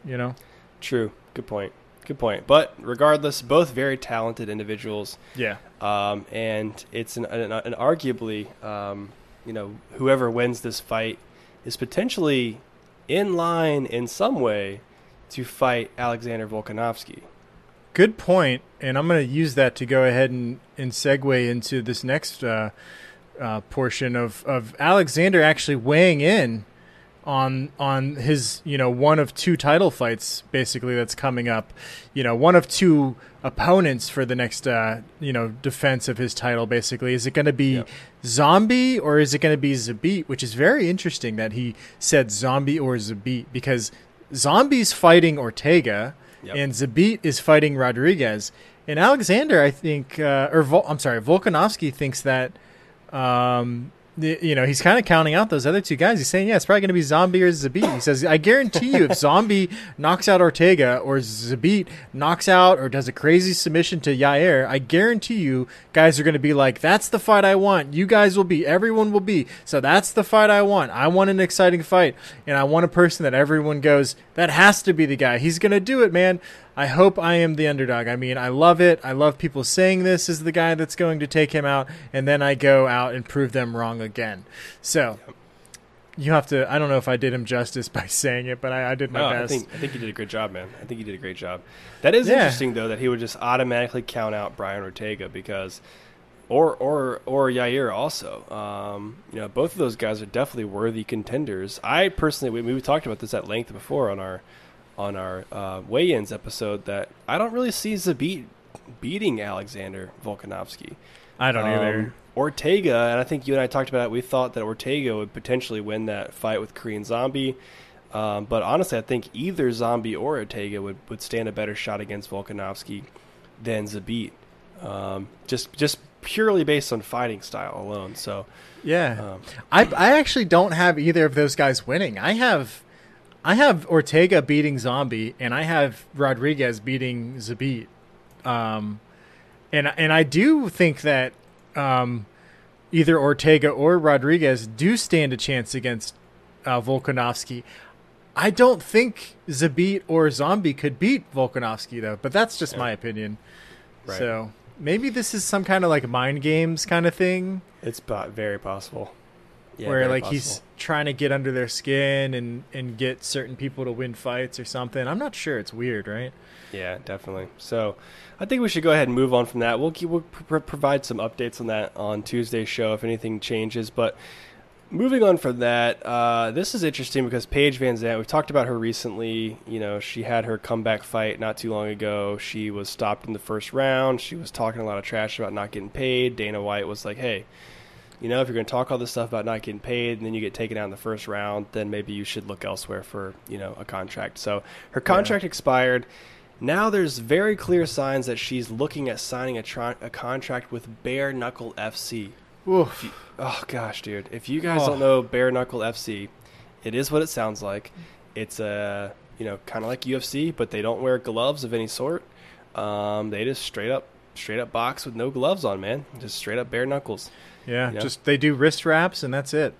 you know? True. Good point. Good point. But regardless, both very talented individuals. Yeah. um, and it's an, an, an arguably, um, you know, whoever wins this fight is potentially in line in some way to fight Alexander Volkanovski. Good point, and I'm going to use that to go ahead and, and segue into this next uh, uh, portion of, of Alexander actually weighing in on on his you know one of two title fights basically that's coming up, you know one of two opponents for the next uh, you know defense of his title basically. Is it going to be Yep. Zombie or is it going to be Zabit? Which is very interesting that he said Zombie or Zabit because Zombie's fighting Ortega Yep. and Zabit is fighting Rodriguez. And Alexander, I think, uh, or Vol- I'm sorry, Volkanovski thinks that, um, you know, he's kind of counting out those other two guys. He's saying, yeah, it's probably going to be Zombie or Zabit. He says, I guarantee you, if Zombie knocks out Ortega or Zabit knocks out or does a crazy submission to Yair, I guarantee you, guys are going to be like, that's the fight I want. You guys will be, everyone will be. So that's the fight I want. I want an exciting fight, and I want a person that everyone goes, that has to be the guy. He's going to do it, man. I hope I am the underdog. I mean, I love it. I love people saying this is the guy that's going to take him out, and then I go out and prove them wrong again. So you have to. I don't know if I did him justice by saying it, but I, I did my No, I best. think I think you did a great job, man. I think you did a great job. That is Yeah. interesting though that he would just automatically count out Brian Ortega because, or or or Yair also. Um, you know, both of those guys are definitely worthy contenders. I personally, we we talked about this at length before on our on our uh, weigh-ins episode that I don't really see Zabit beating Alexander Volkanovski. I don't either. Um, Ortega, and I think you and I talked about it. We thought that Ortega would potentially win that fight with Korean Zombie. Um, but honestly, I think either Zombie or Ortega would, would stand a better shot against Volkanovski than Zabit. Um, just just purely based on fighting style alone. So Yeah, um, I I actually don't have either of those guys winning. I have I have Ortega beating Zombie, and I have Rodriguez beating Zabit. Um, and and I do think that um, either Ortega or Rodriguez do stand a chance against uh, Volkanovski. I don't think Zabit or Zombie could beat Volkanovski though, but that's just Yeah. my opinion. Right. So maybe this is some kind of like mind games kind of thing it's very possible. Yeah, where like possible. he's trying to get under their skin and and get certain people to win fights or something. I'm not sure. It's weird, right? Yeah, definitely. So, I think we should go ahead and move on from that. We'll keep, we'll pr- provide some updates on that on Tuesday's show if anything changes. But moving on from that, uh, this is interesting because Paige Van Zant. We've talked about her recently. You know, she had her comeback fight not too long ago. She was stopped in the first round. She was talking a lot of trash about not getting paid. Dana White was like, "Hey." You know, if you're going to talk all this stuff about not getting paid and then you get taken out in the first round, then maybe you should look elsewhere for, you know, a contract. So her contract expired. Now there's very clear signs that she's looking at signing a, tron- a contract with Bare Knuckle FC. Oof. Oh gosh, dude! If you guys Oh. don't know Bare Knuckle FC, it is what it sounds like. It's a you know kind of like UFC, but they don't wear gloves of any sort. Um, they just straight up straight up box with no gloves on, man. Just straight up bare knuckles. Yeah, Yeah. just they do wrist wraps and that's it.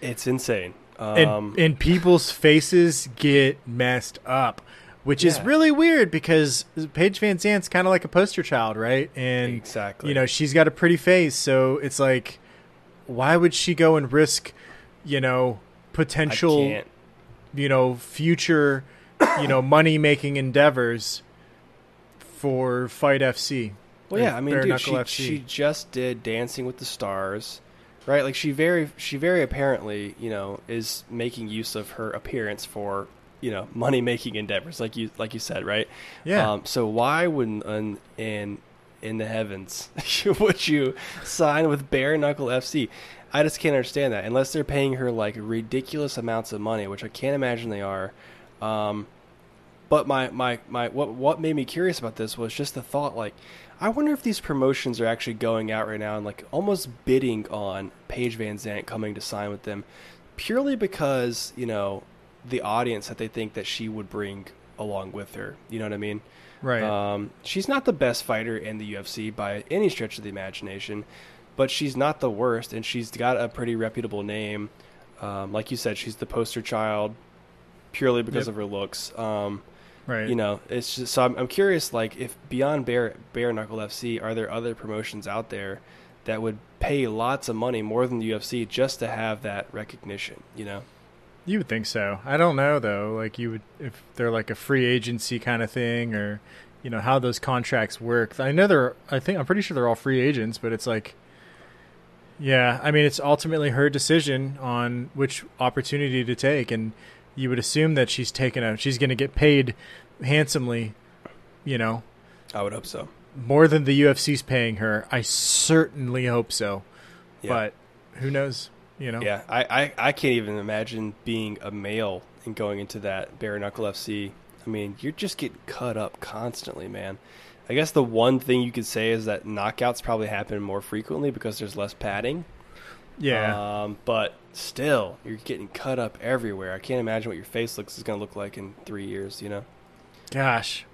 It's insane. And Um, and people's faces get messed up, which is really weird because Paige Van Zant's kind of like a poster child, right? And exactly. you know she's got a pretty face, so it's like, why would she go and risk, you know, potential, you know, future, you know, money making endeavors for Fight FC? Well, yeah, I mean, dude, she, she just did Dancing with the Stars, right? Like she very, she very apparently, you know, is making use of her appearance for, you know, money making endeavors, like you, like you said, right? Yeah. Um, so why wouldn't in in in the heavens would you sign with Bare Knuckle FC? I just can't understand that unless they're paying her like ridiculous amounts of money, which I can't imagine they are. Um, but my, my, my what what made me curious about this was just the thought like I wonder if these promotions are actually going out right now and like almost bidding on Paige Van Zant coming to sign with them purely because, you know, the audience that they think that she would bring along with her. You know what I mean? right. Um, she's not the best fighter in the UFC by any stretch of the imagination, but she's not the worst, and she's got a pretty reputable name. Um, like you said, she's the poster child purely because Yep. of her looks. Um, right. you know, it's just so I'm, I'm curious, like if beyond Bare Bare Knuckle FC, are there other promotions out there that would pay lots of money more than the UFC just to have that recognition? You know, You would think so. I don't know though. Like you would if they're like a free agency kind of thing or you know how those contracts work. I know they're I think I'm pretty sure they're all free agents, but it's like yeah, I mean it's ultimately her decision on which opportunity to take and you would assume that she's taken a she's going to get paid handsomely, you know, I would hope so. more than the UFC's paying her. I certainly hope so. Yeah. But who knows, you know. Yeah, I, I, I can't even imagine being a male and going into that bare knuckle FC. I mean, you're just getting cut up constantly, man. I guess the one thing you could say is that knockouts probably happen more frequently because there's less padding. Yeah. Um, but still, you're getting cut up everywhere. I can't imagine what your face looks is going to look like in three years. You know? Gosh.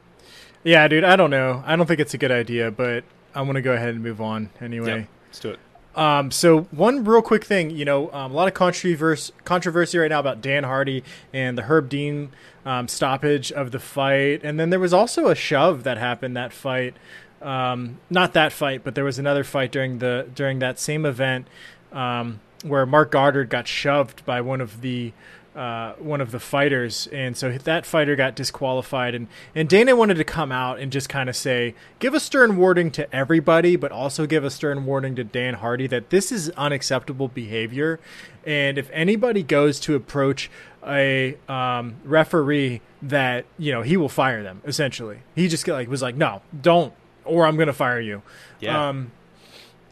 Yeah, dude, I don't know. I don't think it's a good idea, but I'm going to go ahead and move on anyway. Yep, let's do it. Um, so one real quick thing, you know, um, a lot of controversy controversy right now about Dan Hardy and the Herb Dean um, stoppage of the fight, and then there was also a shove that happened that fight. Um, not that fight, but there was another fight during the during that same event um, where Marc Goddard got shoved by one of the uh, one of the fighters, and so that fighter got disqualified. And and Dana wanted to come out and just kind of say, give a stern warning to everybody, but also give a stern warning to Dan Hardy that this is unacceptable behavior. And if anybody goes to approach a um, referee, that you know he will fire them. Essentially, he just like was like, no, don't or I'm going to fire you. Yeah. Um,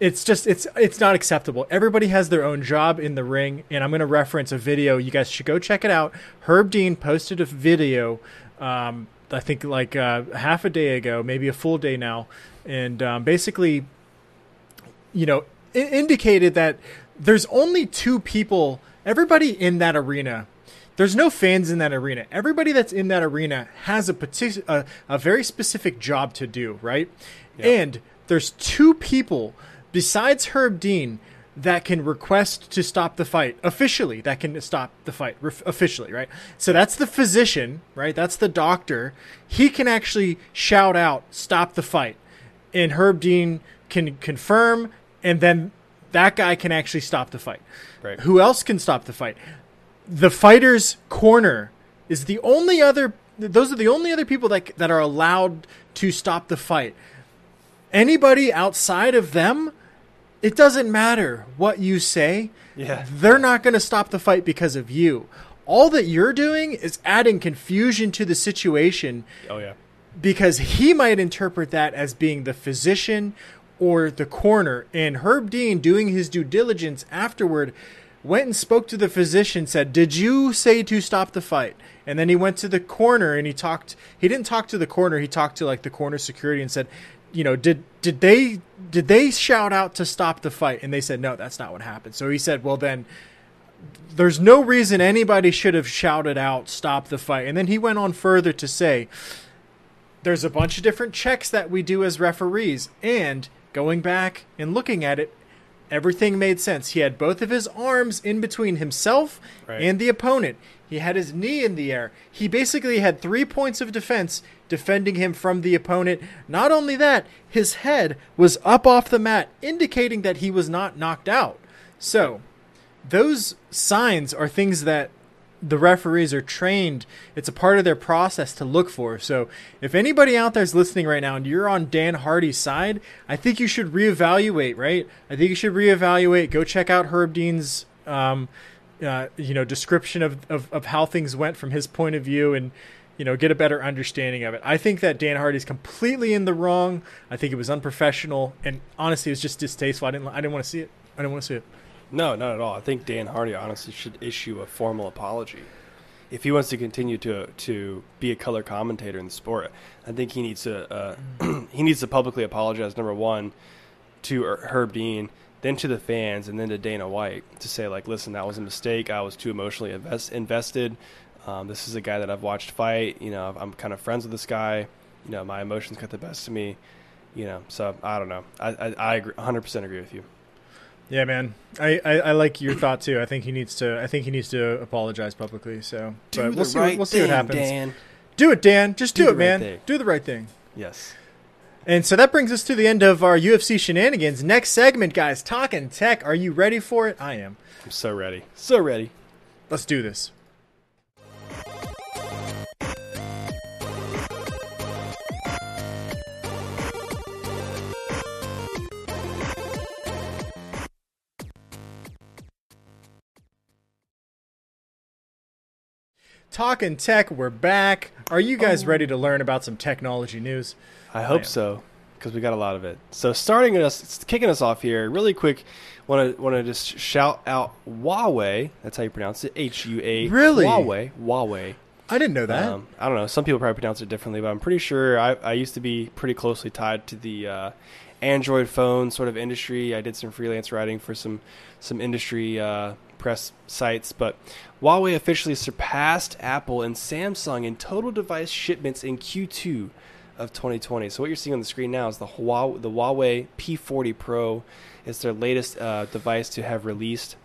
it's just it's it's not acceptable. Everybody has their own job in the ring, and I'm going to reference a video. You guys should go check it out. Herb Dean posted a video, um, I think like uh, half a day ago, maybe a full day now, and um, basically, you know, I- indicated that there's only two people. Everybody in that arena. There's no fans in that arena. Everybody that's in that arena has a partic- a, a very specific job to do, right? And there's two people besides Herb Dean that can request to stop the fight officially. That can stop the fight officially, right? So that's the physician, right? That's the doctor. He can actually shout out, "Stop the fight," and Herb Dean can confirm, and then that guy can actually stop the fight. Right. Who else can stop the fight? The fighter's corner is the only other. Those are the only other people that that are allowed to stop the fight. Anybody outside of them, it doesn't matter what you say. Yeah. They're not going to stop the fight because of you. All that you're doing is adding confusion to the situation Oh yeah. because he might interpret that as being the physician or the coroner. And Herb Dean, doing his due diligence afterward, went and spoke to the physician, said, Did you say to stop the fight? And then he went to the corner and he talked. He didn't talk to the corner He talked to like the corner security and said, you know, did did they did they shout out to stop the fight? And they said, no, that's not what happened. So he said, well then, there's no reason anybody should have shouted out stop the fight. And then he went on further to say, there's a bunch of different checks that we do as referees, and going back and looking at it, everything made sense. He had both of his arms in between himself Right. and the opponent. He had his knee in the air. He basically had three points of defense defending him from the opponent. Not only that, his head was up off the mat, indicating that he was not knocked out. So, those signs are things that the referees are trained it's a part of their process to look for so if anybody out there is listening right now and you're on dan hardy's side i think you should reevaluate right i think you should reevaluate go check out herb dean's um, uh, you know description of, of, of how things went from his point of view and you know get a better understanding of it i think that dan hardy's completely in the wrong i think it was unprofessional and honestly it was just distasteful i didn't i didn't want to see it i didn't want to see it No, not at all. I think Dan Hardy honestly should issue a formal apology if he wants to continue to to be a color commentator in the sport. I think he needs to uh, he needs to publicly apologize. Number one to Herb Dean, then to the fans, and then to Dana White to say like, listen, that was a mistake. I was too emotionally invest- invested. Um, this is a guy that I've watched fight. You know, I'm kind of friends with this guy. You know, my emotions got the best of me. You know, so I don't know. I I, I agree, 100% agree with you. Yeah, man. I, I, I like your thought too. I think he needs to. I think he needs to apologize publicly. So, but we'll see. what- we'll see what happens. Dan. Do it, Dan. Just do, Do it, right man. thing. Do the right thing. Yes. And so that brings us to the end of our UFC shenanigans. Next segment, guys. Talking tech. Are you ready for it? I am. I'm so ready. So ready. Let's do this. Talking tech, we're back. Are you guys ready to learn about some technology news? I hope so because we got a lot of it. So starting us, kicking us off here, really quick. Want to want to just shout out Huawei. That's how you pronounce it. H U A. Really? Huawei. Huawei. I didn't know that. Um, I don't know. Some people probably pronounce it differently, but I'm pretty sure I, I used to be pretty closely tied to the uh, Android phone sort of industry. I did some freelance writing for some some industry uh, press sites, but Huawei officially surpassed Apple and Samsung in total device shipments in Q2 of 2020. So what you're seeing on the screen now is the Huawei, the Huawei P40 Pro. It's their latest uh, device to have released.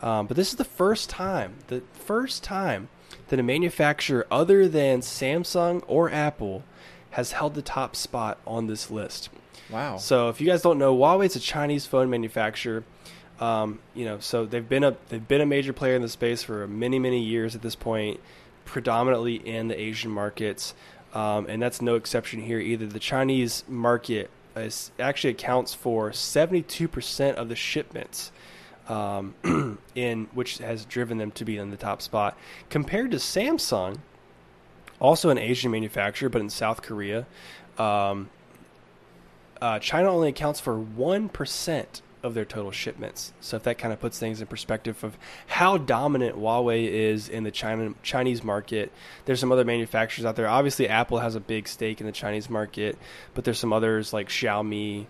Um, but this is the first time, the first time that a manufacturer other than Samsung or Apple has held the top spot on this list. Wow. So if you guys don't know, Huawei is a Chinese phone manufacturer. Um, you know, so they've been a they've been a major player in the space for many many years at this point, predominantly in the Asian markets, um, and that's no exception here either. The Chinese market is, actually accounts for seventy two percent of the shipments. Um, in which has driven them to be in the top spot compared to Samsung, also an Asian manufacturer, but in South Korea. Um, uh, China only accounts for one percent of their total shipments. So if that kind of puts things in perspective of how dominant Huawei is in the China Chinese market, there's some other manufacturers out there. Obviously, Apple has a big stake in the Chinese market, but there's some others like Xiaomi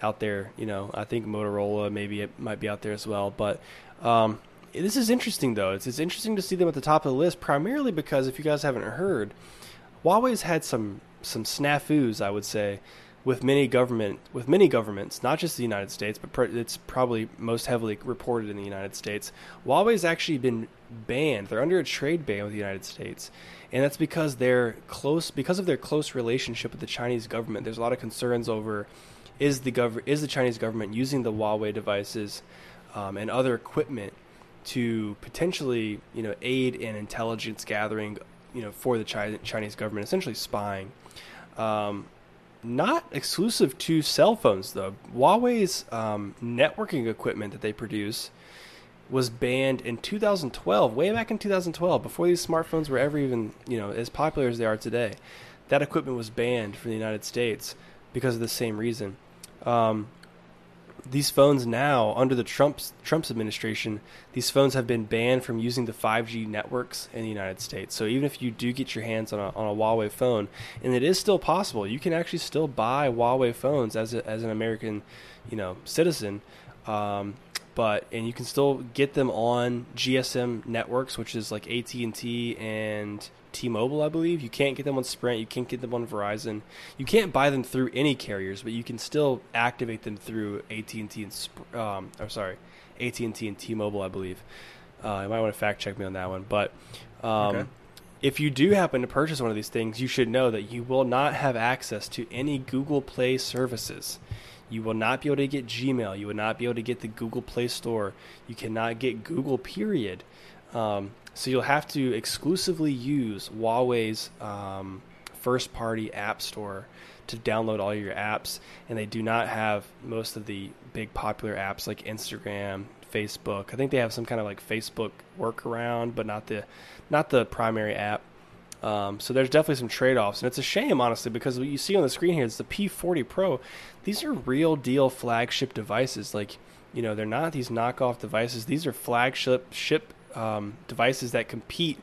out there. You know, I think Motorola maybe it might be out there as well. But um, this is interesting though. It's it's interesting to see them at the top of the list, primarily because if you guys haven't heard, Huawei's had some some snafus, I would say with many government with many governments, not just the United States, but pr- it's probably most heavily reported in the United States. Huawei's actually been banned. They're under a trade ban with the United States, and that's because they're close because of their close relationship with the Chinese government. There's a lot of concerns over is the gov- is the Chinese government using the Huawei devices um, and other equipment to potentially you know aid in intelligence gathering you know for the Chinese government, essentially spying. Um, not exclusive to cell phones though. Huawei's um, networking equipment that they produce was banned in 2012, way back in 2012, before these smartphones were ever even you know as popular as they are today. That equipment was banned from the United States because of the same reason. Um, these phones now, under the Trump's Trump's administration, these phones have been banned from using the 5G networks in the United States. So even if you do get your hands on a, on a Huawei phone, and it is still possible, you can actually still buy Huawei phones as a, as an American, you know, citizen. Um, but and you can still get them on GSM networks, which is like AT and T and T-Mobile, I believe. You can't get them on Sprint. You can't get them on Verizon. You can't buy them through any carriers, but you can still activate them through AT and T and um, or sorry, AT and T and T-Mobile, I believe. Uh, you might want to fact check me on that one, but. Um, okay. If you do happen to purchase one of these things, you should know that you will not have access to any Google Play services. You will not be able to get Gmail. You will not be able to get the Google Play Store. You cannot get Google, period. Um, so you'll have to exclusively use Huawei's um, first party app store to download all your apps. And they do not have most of the big popular apps like Instagram, Facebook. I think they have some kind of like Facebook workaround, but not the not the primary app. Um, so there's definitely some trade-offs, and it's a shame, honestly, because what you see on the screen here is the P40 Pro. These are real deal flagship devices. Like, you know, they're not these knockoff devices. These are flagship ship um, devices that compete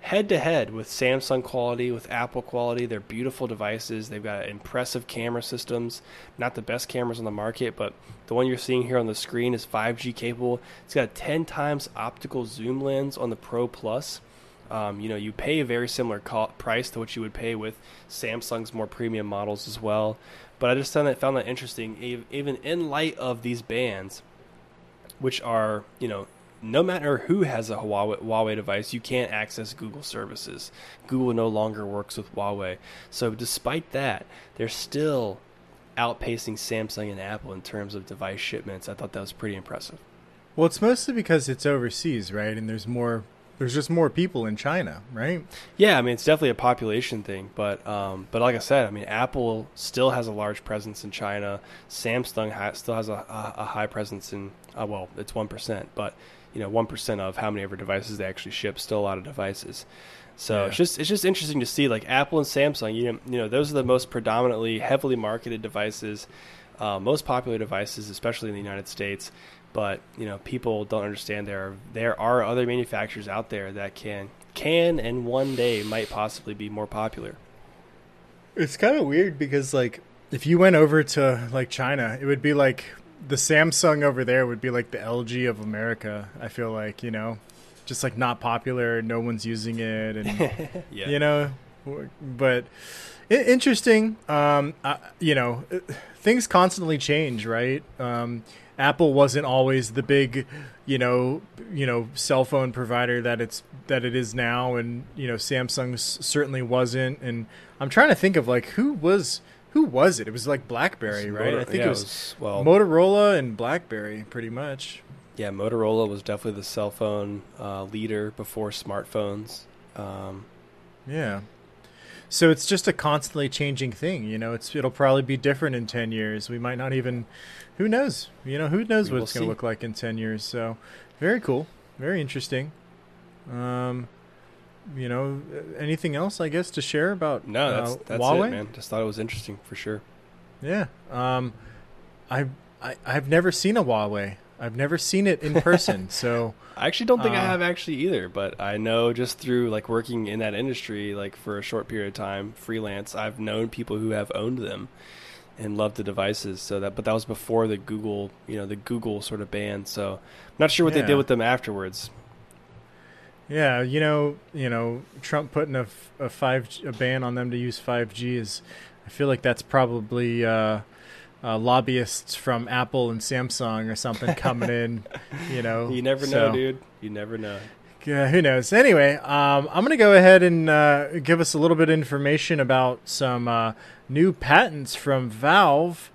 head to head with Samsung quality, with Apple quality. They're beautiful devices. They've got impressive camera systems. Not the best cameras on the market, but the one you're seeing here on the screen is 5G capable. It's got a 10 times optical zoom lens on the Pro Plus. Um, you know, you pay a very similar co- price to what you would pay with Samsung's more premium models as well. But I just found that found that interesting, even in light of these bands, which are you know no matter who has a Huawei, Huawei, device, you can't access Google services. Google no longer works with Huawei. So, despite that, they're still outpacing Samsung and Apple in terms of device shipments. I thought that was pretty impressive. Well, it's mostly because it's overseas, right? And there's more. There's just more people in China, right? Yeah, I mean it's definitely a population thing, but um, but like I said, I mean Apple still has a large presence in China. Samsung ha- still has a, a, a, high presence in uh, well, it's one percent, but you know one percent of how many of our devices they actually ship. Still a lot of devices. So yeah. it's just it's just interesting to see like Apple and Samsung. You know, you know those are the most predominantly heavily marketed devices, uh, most popular devices, especially in the United States. But you know people don't understand there are there are other manufacturers out there that can can and one day might possibly be more popular. It's kind of weird because like if you went over to like China, it would be like the Samsung over there would be like the LG of America. I feel like you know, just like not popular, no one's using it, and yeah. you know, but interesting. Um, uh, you know, things constantly change, right? Um, Apple wasn't always the big, you know, you know, cell phone provider that it's that it is now, and you know, Samsung certainly wasn't. And I'm trying to think of like who was who was it? It was like BlackBerry, right? Motor- I think yeah, it, was, it was well Motorola and BlackBerry, pretty much. Yeah, Motorola was definitely the cell phone uh, leader before smartphones. Um, yeah. So it's just a constantly changing thing, you know. It's it'll probably be different in ten years. We might not even, who knows? You know, who knows what it's going to look like in ten years? So, very cool, very interesting. Um, you know, anything else I guess to share about no, that's, uh, that's Huawei? it, man. Just thought it was interesting for sure. Yeah. Um, I, I I've never seen a Huawei. I've never seen it in person. so I actually don't think I Uh, have actually either, but I know just through like working in that industry, like for a short period of time, freelance, I've known people who have owned them and loved the devices. So that, but that was before the Google, you know, the Google sort of ban. So I'm not sure what they did with them afterwards. Yeah, you know, you know, Trump putting a, a five a ban on them to use five G is. I feel like that's probably uh, uh, lobbyists from Apple and Samsung or something coming in. You know, You never so- know, dude. You never know. Yeah, who knows? Anyway, um, I'm going to go ahead and uh, give us a little bit of information about some uh, new patents from Valve.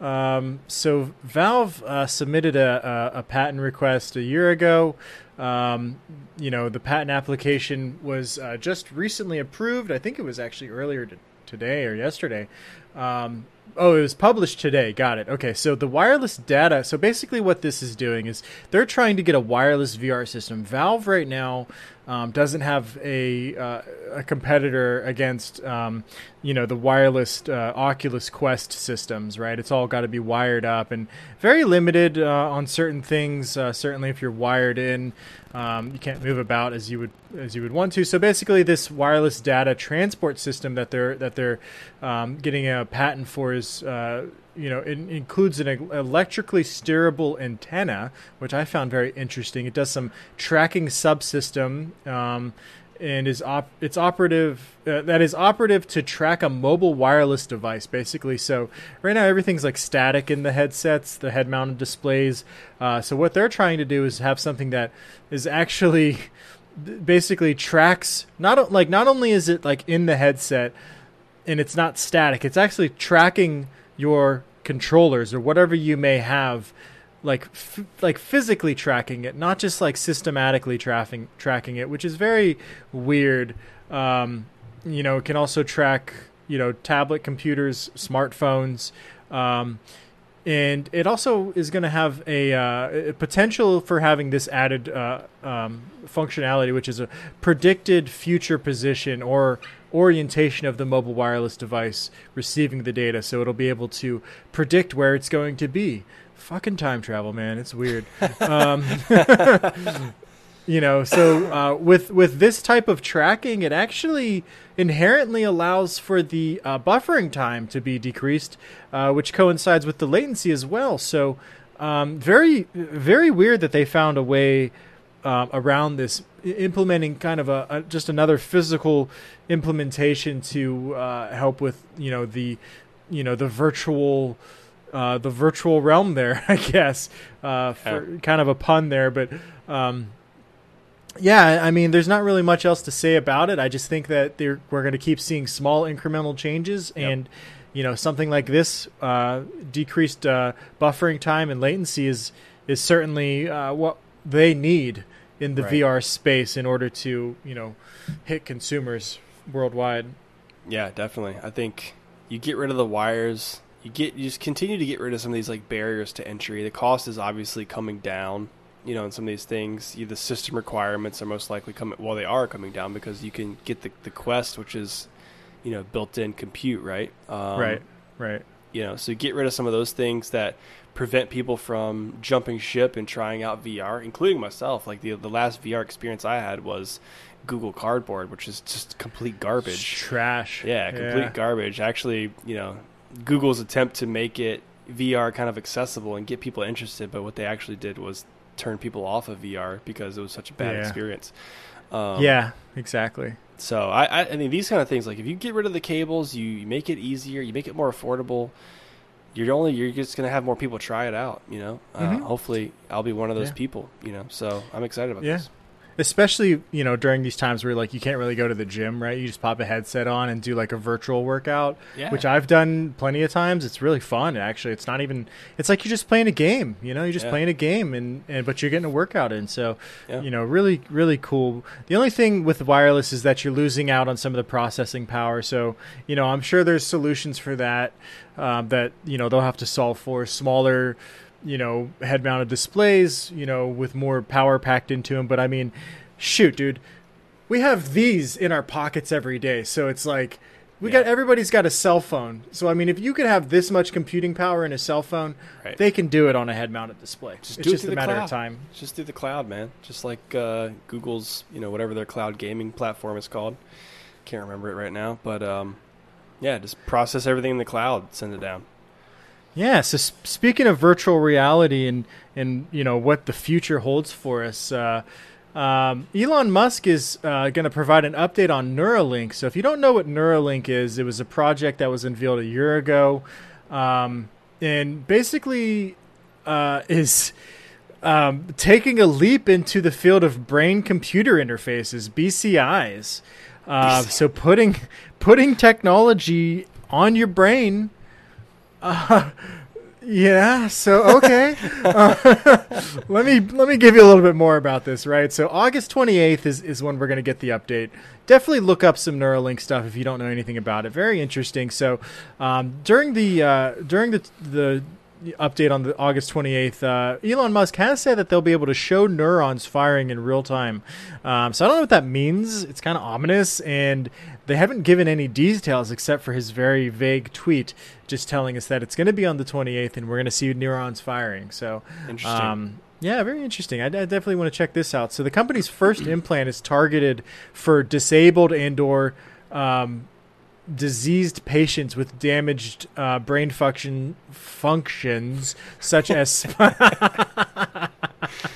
Um, so, Valve uh, submitted a, a, a patent request a year ago. Um, you know, the patent application was uh, just recently approved. I think it was actually earlier to, today or yesterday. Um, oh, it was published today. Got it. Okay, so the wireless data. So basically, what this is doing is they're trying to get a wireless VR system. Valve right now um, doesn't have a uh, a competitor against um, you know the wireless uh, Oculus Quest systems. Right, it's all got to be wired up and very limited uh, on certain things. Uh, certainly, if you're wired in, um, you can't move about as you would as you would want to. So basically, this wireless data transport system that they're that they're um, getting a patent for is uh, you know it includes an electrically steerable antenna, which I found very interesting. It does some tracking subsystem. Um, and is op- it's operative uh, that is operative to track a mobile wireless device basically so right now everything's like static in the headsets the head mounted displays uh, so what they're trying to do is have something that is actually basically tracks not like not only is it like in the headset and it's not static it's actually tracking your controllers or whatever you may have like f- like physically tracking it not just like systematically tracking tracking it which is very weird. Um, you know it can also track you know tablet computers smartphones um, and it also is going to have a, uh, a potential for having this added uh, um, functionality, which is a predicted future position or orientation of the mobile wireless device receiving the data. So it'll be able to predict where it's going to be. Fucking time travel, man! It's weird. um, you know, so uh, with with this type of tracking, it actually inherently allows for the uh, buffering time to be decreased, uh, which coincides with the latency as well. So, um, very very weird that they found a way uh, around this, implementing kind of a, a just another physical implementation to uh, help with you know the you know the virtual. Uh, the virtual realm there, I guess, uh, for kind of a pun there, but um, yeah, I mean, there's not really much else to say about it. I just think that they're, we're going to keep seeing small incremental changes, Yep. and you know, something like this, uh, decreased uh, buffering time and latency is is certainly uh, what they need in the Right. VR space in order to you know hit consumers worldwide. Yeah, definitely. I think you get rid of the wires. You get you just continue to get rid of some of these like barriers to entry. The cost is obviously coming down. You know, in some of these things, you, the system requirements are most likely coming. Well, they are coming down because you can get the the Quest, which is you know built-in compute, right? Um, right, right. You know, so get rid of some of those things that prevent people from jumping ship and trying out VR, including myself. Like the the last VR experience I had was Google Cardboard, which is just complete It's garbage. trash. Yeah, complete garbage. Actually, you know, Google's attempt to make it VR kind of accessible and get people interested, but what they actually did was turn people off of VR because it was such a bad Yeah. experience. Um, yeah, exactly. So I, I, I mean, these kind of things, like if you get rid of the cables, you, you make it easier, you make it more affordable. You're only you're just gonna have more people try it out. You know, uh, Mhm. hopefully I'll be one of those Yeah. people. You know, so I'm excited about Yeah. this. especially you know during these times where like you can't really go to the gym right you just pop a headset on and do like a virtual workout Yeah. which i've done plenty of times it's really fun actually it's not even it's like you're just playing a game you know you're just playing a game and, and but you're getting a workout in so you know really really cool the only thing with wireless is that you're losing out on some of the processing power so you know i'm sure there's solutions for that um, that you know they'll have to solve for smaller you know head mounted displays you know with more power packed into them but i mean shoot dude we have these in our pockets every day so it's like We Yeah. got everybody's got a cell phone. So I mean, if you could have this much computing power in a cell phone, Right. they can do it on a head-mounted display. Just it's do it just through a the matter cloud. of time. Just through the cloud, man. Just like uh, Google's, you know, whatever their cloud gaming platform is called. Can't remember it right now, but um, yeah, just process everything in the cloud, send it down. Yeah. So speaking of virtual reality and and you know what the future holds for us, uh, um, Elon Musk is uh, going to provide an update on Neuralink. So if you don't know what Neuralink is, it was a project that was unveiled a year ago, um, and basically uh, is. Um, taking a leap into the field of brain-computer interfaces (BCIs), uh, so putting putting technology on your brain uh, yeah. So okay. Uh, let me let me give you a little bit more about this. Right. So August twenty eighth is is when we're going to get the update. Definitely look up some Neuralink stuff if you don't know anything about it. Very interesting. So um, during the uh, during the the update on the August 28th, uh, Elon Musk has said that they'll be able to show neurons firing in real time. Um, so I don't know what that means. It's kind of ominous, and they haven't given any details except for his very vague tweet, just telling us that it's going to be on the 28th, and we're going to see neurons firing. So Interesting. um, yeah, very interesting. I, I definitely want to check this out. So the company's first implant is targeted for disabled and/or um, diseased patients with damaged uh, brain function functions, such as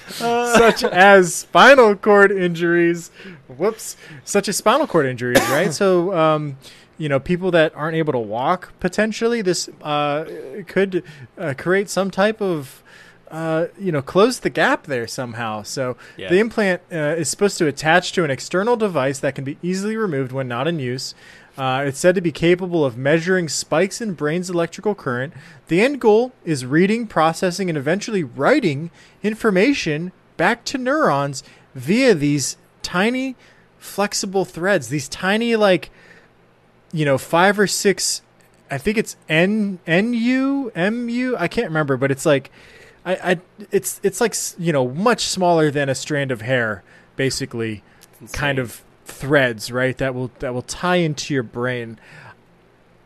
such as spinal cord injuries. Whoops, such as spinal cord injuries, right? so. Um, you know, people that aren't able to walk potentially, this uh, could uh, create some type of uh, you know, close the gap there somehow. So Yeah. the implant uh, is supposed to attach to an external device that can be easily removed when not in use. Uh, it's said to be capable of measuring spikes in brain's electrical current. The end goal is reading, processing, and eventually writing information back to neurons via these tiny, flexible threads. These tiny, like, you know, five or six. I think it's N N U M U. I can't remember, but it's like, I, I it's it's like you know much smaller than a strand of hair, basically, kind of threads, right? That will that will tie into your brain.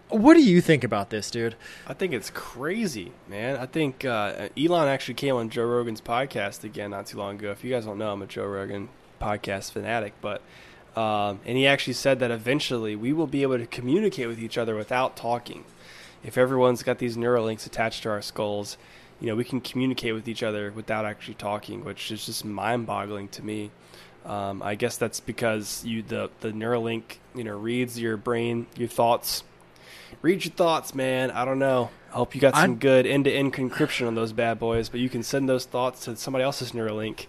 What do you think about this, dude? I think it's crazy, man. I think uh, Elon actually came on Joe Rogan's podcast again not too long ago. If you guys don't know, I'm a Joe Rogan podcast fanatic, but um, and he actually said that eventually we will be able to communicate with each other without talking. If everyone's got these neural links attached to our skulls, you know, we can communicate with each other without actually talking, which is just mind-boggling to me. Um, I guess that's because you the the Neuralink, you know, reads your brain, your thoughts read your thoughts, man. I don't know. I hope you got some I'm- good end-to-end encryption on those bad boys, but you can send those thoughts to somebody else's Neuralink.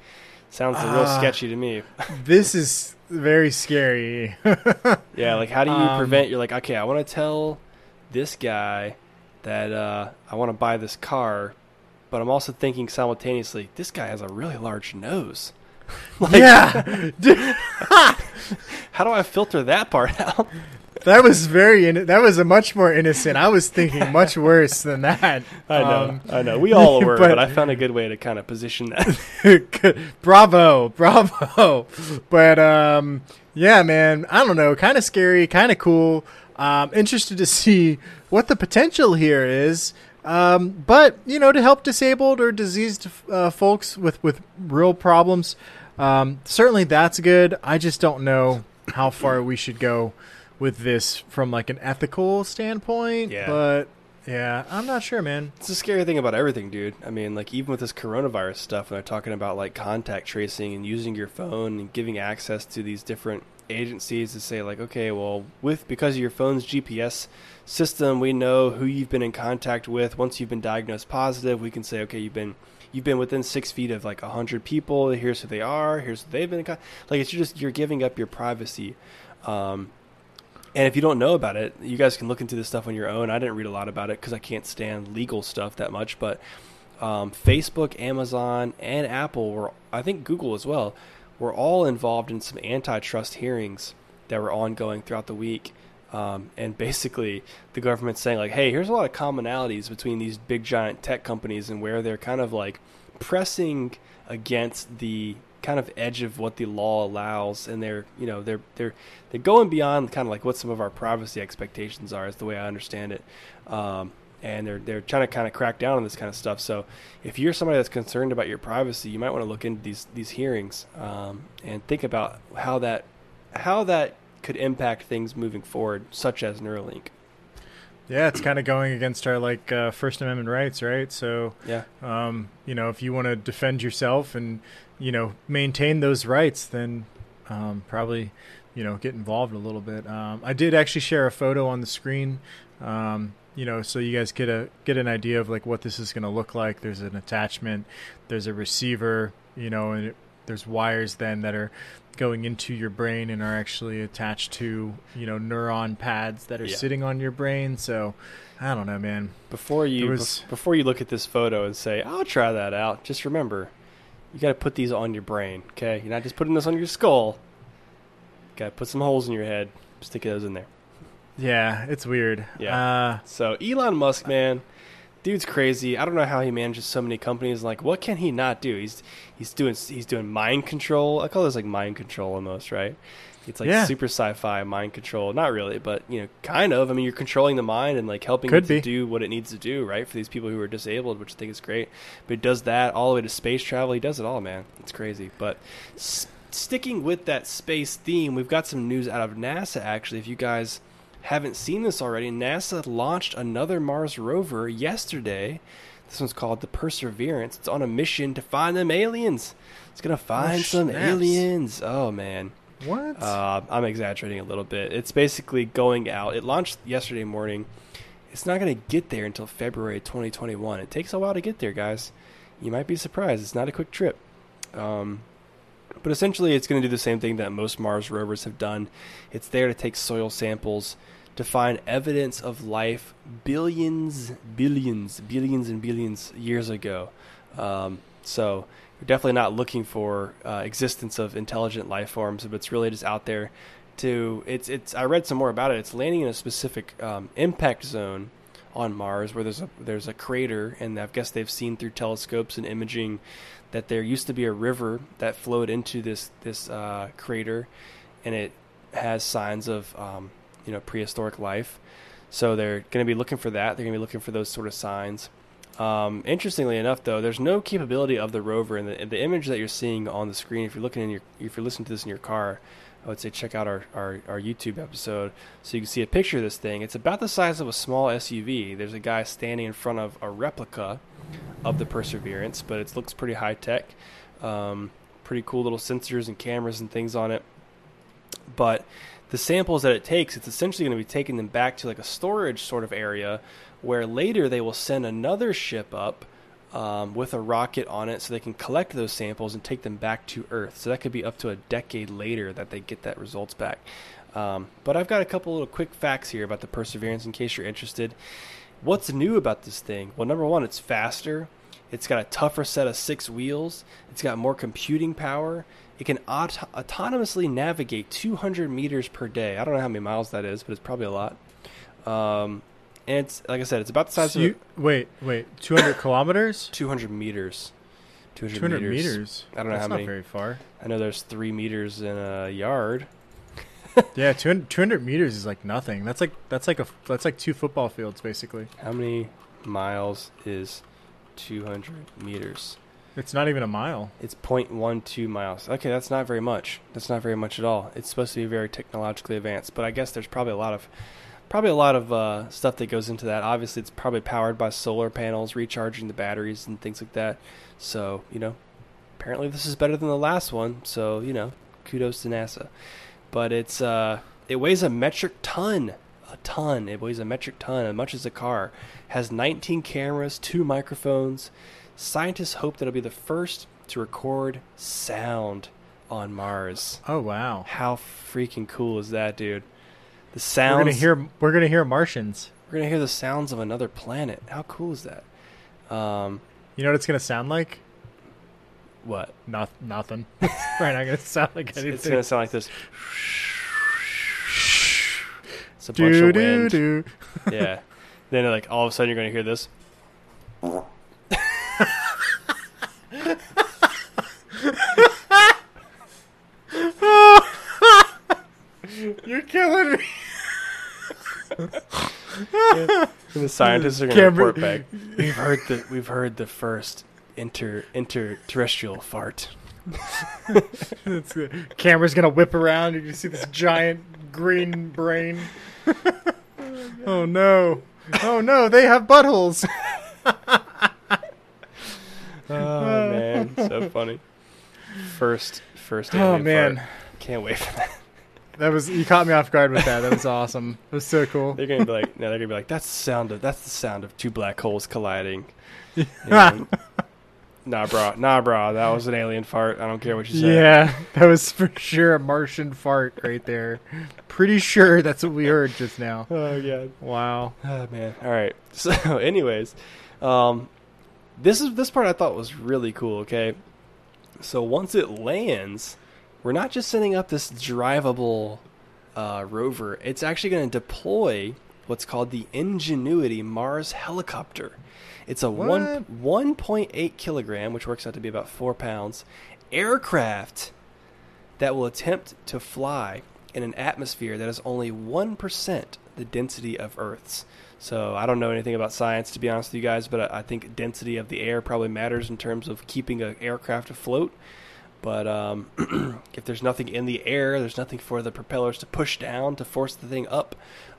Sounds real Ah. sketchy to me. This is very scary. yeah, like how do you Um, prevent? You're like, okay, I want to tell this guy that uh, I want to buy this car, but I'm also thinking simultaneously, this guy has a really large nose. like, yeah, how do I filter that part out? that was very. In- that was a much more innocent. I was thinking much worse than that. I know, Um, I know. We all were, but- but I found a good way to kind of position that. bravo, bravo. But um, yeah, man, I don't know. Kind of scary, kind of cool. Um, interested to see what the potential here is. Um, but you know, to help disabled or diseased uh, folks with with real problems, um, certainly that's good. I just don't know how far we should go with this from like an ethical standpoint. Yeah. But yeah, I'm not sure, man. It's a scary thing about everything, dude. I mean, like even with this coronavirus stuff, when they're talking about like contact tracing and using your phone and giving access to these different agencies to say like, okay, well, with because of your phone's GPS system, we know who you've been in contact with. Once you've been diagnosed positive, we can say, okay, you've been you've been within six feet of like a hundred people. Here's who they are. Here's who they've been in con-. like. It's just you're giving up your privacy. Um, and if you don't know about it, you guys can look into this stuff on your own. I didn't read a lot about it because I can't stand legal stuff that much. But um, Facebook, Amazon, and Apple were, I think Google as well, were all involved in some antitrust hearings that were ongoing throughout the week. Um, and basically, the government's saying, like, hey, here's a lot of commonalities between these big giant tech companies and where they're kind of like pressing against the kind of edge of what the law allows, and they're you know they're they're they're going beyond kind of like what some of our privacy expectations are, is the way I understand it. Um, and they're they're trying to kind of crack down on this kind of stuff. So if you're somebody that's concerned about your privacy, you might want to look into these these hearings um, and think about how that how that could impact things moving forward, such as Neuralink. Yeah, it's kind of going against our like uh, First Amendment rights, right? So, Yeah, um, you know, if you want to defend yourself and you know maintain those rights, then um, probably you know get involved a little bit. Um, I did actually share a photo on the screen, um, you know, so you guys get a get an idea of like what this is going to look like. There's an attachment, there's a receiver, you know, and it, there's wires then that are going into your brain and are actually attached to you know neuron pads that are Yeah. sitting on your brain. So I don't know, man. before you was- bef- before you look at this photo and say, "I'll try that out," just remember, you got to put these on your brain. Okay, you're not just putting this on your skull. Got to put some holes in your head. Stick those in there. Yeah, it's weird. Yeah. Uh, So Elon Musk, man, dude's crazy. I don't know how he manages so many companies. Like, what can he not do? He's he's doing he's doing mind control. I call this like mind control almost, right? It's like Yeah. super sci-fi mind control. Not really, but you know, kind of. I mean, you're controlling the mind and like helping Could it to be. do what it needs to do, right? For these people who are disabled, which I think is great. But he does that all the way to space travel. He does it all, man. It's crazy. But s- sticking with that space theme, we've got some news out of NASA. Actually, if you guys haven't seen this already, NASA launched another Mars rover yesterday. This one's called the Perseverance. It's on a mission to find them aliens. It's gonna find some snaps. aliens. Oh man. what? Uh, I'm exaggerating a little bit. It's basically going out. It launched yesterday morning. It's not going to get there until February 2021. It takes a while to get there, guys. You might be surprised. It's not a quick trip. Um, but essentially, it's going to do the same thing that most Mars rovers have done. It's there to take soil samples to find evidence of life billions, billions, billions, and billions years ago. Um, so we're definitely not looking for uh, existence of intelligent life forms, but it's really just out there to. It's it's. I read some more about it. It's landing in a specific um, impact zone on Mars where there's a there's a crater, and I guess they've seen through telescopes and imaging that there used to be a river that flowed into this this uh, crater, and it has signs of um, you know prehistoric life. So they're going to be looking for that. They're going to be looking for those sort of signs. Um, interestingly enough, though, there's no capability of the rover, and the, the image that you're seeing on the screen. If you're looking in your, if you're listening to this in your car, I would say check out our, our, our YouTube episode so you can see a picture of this thing. It's about the size of a small SUV. There's a guy standing in front of a replica of the Perseverance, but it looks pretty high tech. Um, pretty cool little sensors and cameras and things on it. But the samples that it takes, it's essentially going to be taking them back to like a storage sort of area where later they will send another ship up um, with a rocket on it so they can collect those samples and take them back to Earth. So that could be up to a decade later that they get that results back. Um, but I've got a couple little quick facts here about the Perseverance in case you're interested. What's new about this thing? Well, number one, it's faster. It's got a tougher set of six wheels. It's got more computing power. It can aut- autonomously navigate 200 meters per day. I don't know how many miles that is, but it's probably a lot. Um, and it's like I said, it's about the size So of you, wait, wait, 200 kilometers? 200 meters. 200, 200 meters. meters. I don't know That's how many. not very far. I know there's three meters in a yard. Yeah, 200, 200 meters is like nothing. That's like that's like a that's like two football fields basically. How many miles is 200 meters? It's not even a mile. It's 0.12 miles. Okay, that's not very much. That's not very much at all. It's supposed to be very technologically advanced, but I guess there's probably a lot of probably a lot of uh, stuff that goes into that. Obviously, it's probably powered by solar panels, recharging the batteries and things like that. So, you know, apparently this is better than the last one. So, you know, kudos to NASA. But it's uh, it weighs a metric ton. A ton. It weighs a metric ton, as much as a car. Has 19 cameras, two microphones. Scientists hope that it'll be the first to record sound on Mars. Oh wow. How freaking cool is that, dude? The sounds. We're gonna hear we're gonna hear Martians. We're gonna hear the sounds of another planet. How cool is that? Um, You know what it's gonna sound like? what? Not nothing. It's not gonna sound like anything. it's gonna sound like this. It's a bunch do of do wind. do. Yeah. Then like all of a sudden you're gonna hear this. killing me. yeah. The scientists are going to report back. We've heard the we've heard the first inter interterrestrial fart. Uh, camera's gonna whip around. You're gonna see this giant green brain. oh no! Oh no! They have buttholes. oh man, so funny. First, first. Oh man, fart. can't wait for that that was you caught me off guard with that. That was awesome. It was so cool. They're gonna be like, no, they're gonna be like, that's the sound of that's the sound of two black holes colliding. And, nah, bro, nah, bro, that was an alien fart. I don't care what you say. Yeah, that was for sure a Martian fart right there. Pretty sure that's what we heard just now. Oh yeah. Wow. Oh man. All right. So, anyways, um, this is this part I thought was really cool. Okay, so once it lands, we're not just sending up this drivable uh, rover. It's actually going to deploy what's called the Ingenuity Mars helicopter. It's a one one point eight kilogram, which works out to be about four pounds, aircraft that will attempt to fly in an atmosphere that is only 1% the density of Earth's. So I don't know anything about science, to be honest with you guys, but I I think density of the air probably matters in terms of keeping an aircraft afloat. But um, if there's nothing in the air, there's nothing for the propellers to push down to force the thing up.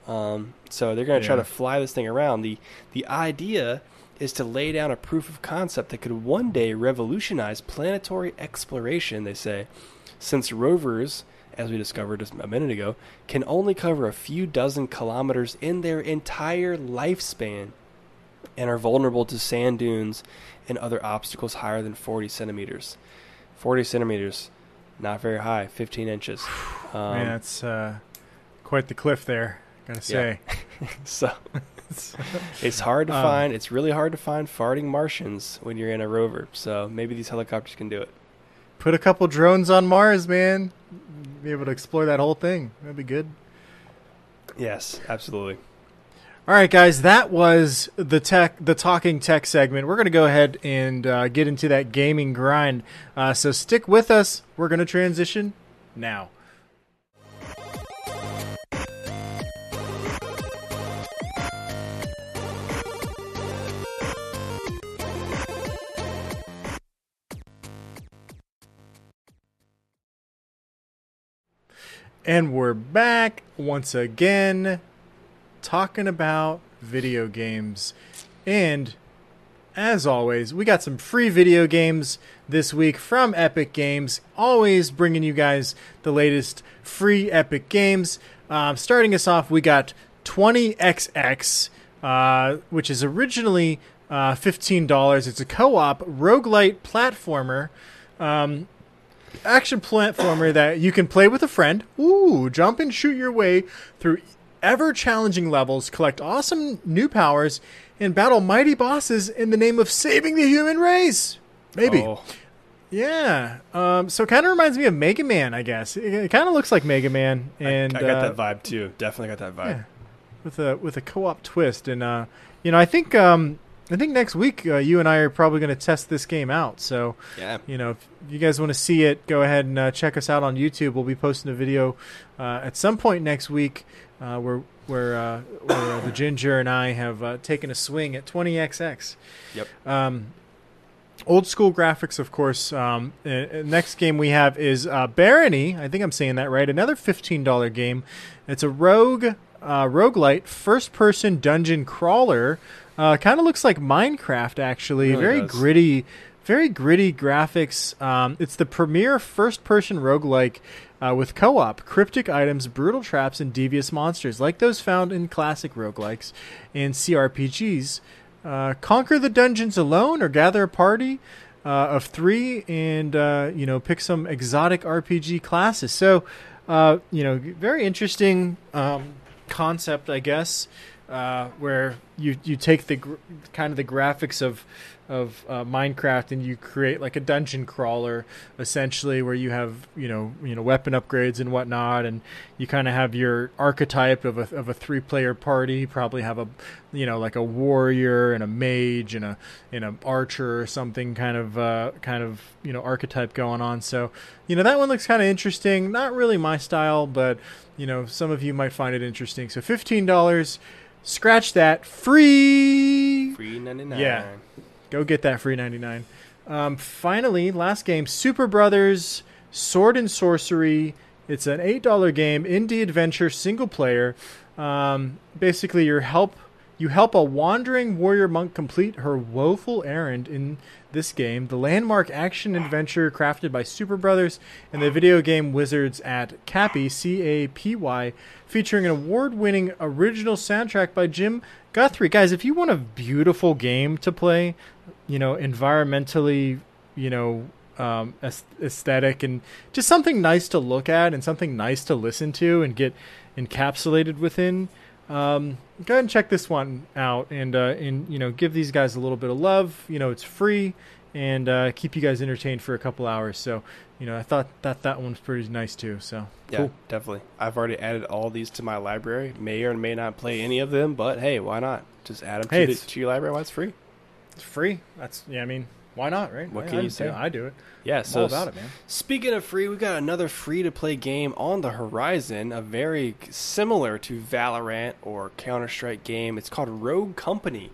Um, so they're going to try to fly this thing around. the The idea is to lay down a proof of concept that could one day revolutionize planetary exploration. They say, since rovers, as we discovered just a minute ago, can only cover a few dozen kilometers in their entire lifespan and are vulnerable to sand dunes and other obstacles higher than 40 centimeters. 40 centimeters, not very high, 15 inches. Um, Man, that's uh, quite the cliff there. Gotta say. so it's hard to Um, find. It's really hard to find farting Martians when you're in a rover. So maybe these helicopters can do it. Put a couple drones on Mars, man. Be able to explore that whole thing. That'd be good. Yes, absolutely. All right, guys, that was the tech, the talking tech segment. We're going to go ahead and uh, get into that gaming grind. Uh, so stick with us. We're going to transition now. And we're back once again talking about video games. And as always, we got some free video games this week from Epic Games. Always bringing you guys the latest free Epic games. Um, starting us off, we got 20XX, uh, which is originally uh, $15. It's a co op roguelite platformer. Um, action platformer that you can play with a friend. Ooh, jump and shoot your way through ever challenging levels, collect awesome new powers, and battle mighty bosses in the name of saving the human race. Maybe. Oh, Yeah. Um, so it kind of reminds me of Mega Man, I guess. It, it kind of looks like Mega Man, and I, I got uh, that vibe too. Definitely got that vibe. yeah, with a with a co-op twist. And uh, you know, I think um, I think next week uh, you and I are probably going to test this game out. So Yeah. you know, if you guys want to see it, go ahead and uh, check us out on YouTube. We'll be posting a video uh, at some point next week uh, where where, uh, where uh, the Ginger and I have uh, taken a swing at 20XX. Yep. Um, old school graphics, of course. Um, uh, uh, next game we have is uh, Barony. I think I'm saying that right. Another $15 game. It's a rogue uh, roguelite first person dungeon crawler. Uh, kind of looks like Minecraft, actually. Really Very does. gritty, very gritty graphics. Um, it's the premier first person roguelike uh, with co op, cryptic items, brutal traps, and devious monsters, like those found in classic roguelikes and CRPGs. Uh, conquer the dungeons alone or gather a party uh, of three and, uh, you know, pick some exotic RPG classes. So, uh, you know, very interesting um, concept, I guess, uh, where you, you take the gr- kind of the graphics of of uh, Minecraft, and you create like a dungeon crawler, essentially, where you have you know you know weapon upgrades and whatnot, and you kind of have your archetype of a of a three player party. You probably have a you know like a warrior and a mage and a and an archer or something kind of uh, kind of you know archetype going on. So you know that one looks kind of interesting. Not really my style, but you know some of you might find it interesting. So fifteen dollars. Scratch that. Free. Free ninety nine. Yeah. Go get that free 99. Um, finally, last game Superbrothers Sword and Sorcery. It's an $8 game, indie adventure, single player. Um, basically, your help you help a wandering warrior monk complete her woeful errand in this game, the landmark action adventure crafted by Superbrothers and the video game wizards at Capy, C A P Y, featuring an award winning original soundtrack by Jim Guthrie. Guys, if you want a beautiful game to play, you know, environmentally, you know, um, aesthetic and just something nice to look at and something nice to listen to and get encapsulated within. Um, go ahead and check this one out and uh, and you know give these guys a little bit of love. You know it's free and uh, keep you guys entertained for a couple hours. So you know I thought that that one's pretty nice too. So yeah, cool. definitely. I've already added all these to my library. May or may not play any of them, but hey, why not? Just add them Hey, to, the, to your library while it's free. It's free. That's yeah. I mean, why not, right? What I- can I you do- say? I do it. Yeah, so all about it, man. Speaking of free, we've got another free to play game on the horizon, a very similar to Valorant or Counter Strike game. It's called Rogue Company.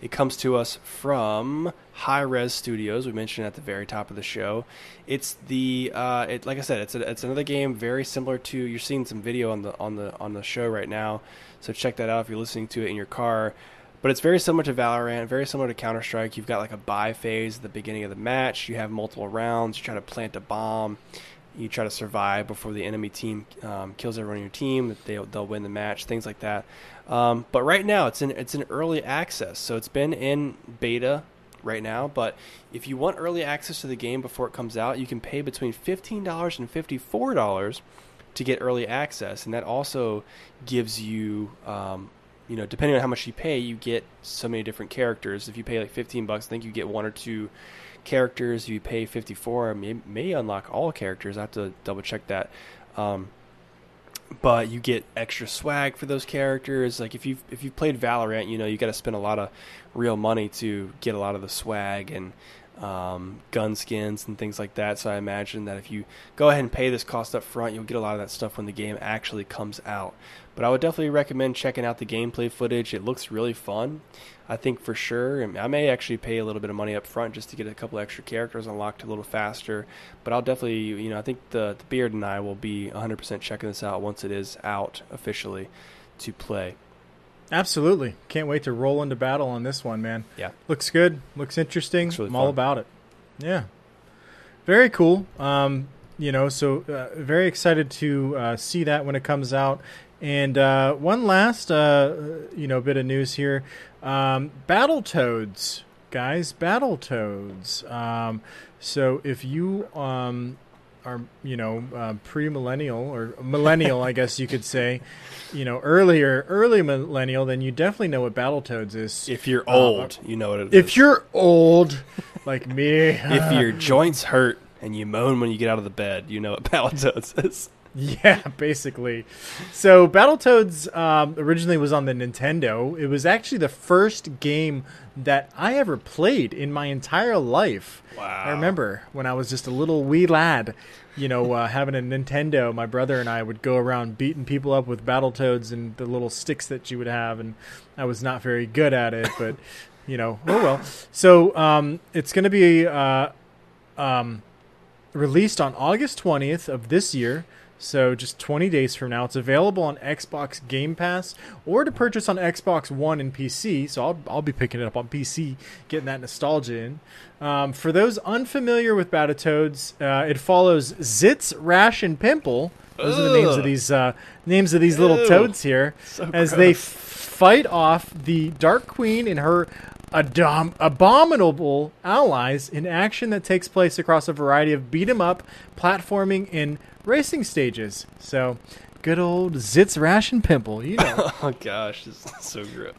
It comes to us from Hi-Rez Studios. We mentioned at the very top of the show. It's the uh, it, like I said, it's a, it's another game very similar to. You're seeing some video on the on the on the show right now, so check that out if you're listening to it in your car. But it's very similar to Valorant, very similar to Counter Strike. You've got like a buy phase at the beginning of the match. You have multiple rounds. You try to plant a bomb. You try to survive before the enemy team um, kills everyone on your team. They'll they'll win the match. Things like that. Um, but right now it's in it's in early access, so it's been in beta right now. But if you want early access to the game before it comes out, you can pay between fifteen dollars and fifty four dollars to get early access, and that also gives you, um, you know, depending on how much you pay, you get so many different characters. If you pay like fifteen bucks, I think you get one or two characters. If you pay fifty four, may may unlock all characters. I have to double check that. Um, but you get extra swag for those characters. Like if you if you've played Valorant, you know you got to spend a lot of real money to get a lot of the swag and um, gun skins and things like that. So I imagine that if you go ahead and pay this cost up front, you'll get a lot of that stuff when the game actually comes out. But I would definitely recommend checking out the gameplay footage. It looks really fun. I think for sure. and I may actually pay a little bit of money up front just to get a couple extra characters unlocked a little faster. But I'll definitely, you know, I think the, the Beard and I will be 100% checking this out once it is out officially to play. Absolutely. Can't wait to roll into battle on this one, man. Yeah. Looks good. Looks interesting. Looks really I'm all about it. Yeah. Very cool. Um, you know, so uh, very excited to uh, see that when it comes out. And uh, one last, uh, you know, bit of news here: um, Battletoads, guys, Battletoads. Um, so if you um, are, you know, uh, pre-millennial or millennial, I guess you could say, you know, earlier, early millennial, then you definitely know what Battletoads is. If you're Uh, old, you know what it is. If you're old, like me, if your joints hurt and you moan when you get out of the bed, you know what Battletoads is. Yeah, basically. So Battletoads um, originally was on the Nintendo. It was actually the first game that I ever played in my entire life. Wow. I remember when I was just a little wee lad, you know, uh, having a Nintendo. My brother and I would go around beating people up with Battletoads and the little sticks that you would have, and I was not very good at it, but you know, oh well. So um, it's going to be uh, um, released on August 20th of this year. So just 20 days from now, it's available on Xbox Game Pass or to purchase on Xbox One and PC. So I'll, I'll be picking it up on PC, getting that nostalgia in. Um, for those unfamiliar with Battletoads, uh, it follows Zitz, Rash, and Pimple. Those are the names of these uh, names of these little toads here, So as they gross. f- fight off the Dark Queen and her adom- abominable allies in action that takes place across a variety of beat 'em up, platforming, and racing stages. So, good old Zitz, Rash, and Pimple, you know. Oh gosh, this is so gross.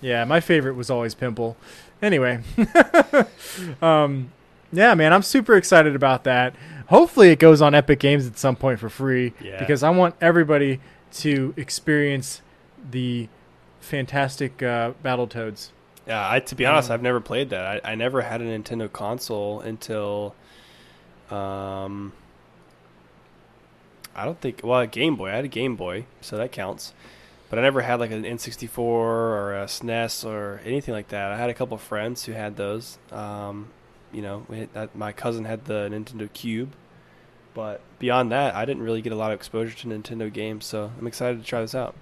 yeah, my favorite was always Pimple. Anyway, um, yeah, man, I'm super excited about that. Hopefully, it goes on Epic Games at some point for free Yeah. because I want everybody to experience the fantastic uh, Battletoads. Yeah, I to be honest, Um, I've never played that. I, I never had a Nintendo console until, um, I don't think. Well, a Game Boy. I had a Game Boy, so that counts. But I never had like an N64 or a SNES or anything like that. I had a couple friends who had those. Um, you know, had, my cousin had the Nintendo Cube, but beyond that, I didn't really get a lot of exposure to Nintendo games. So I'm excited to try this out.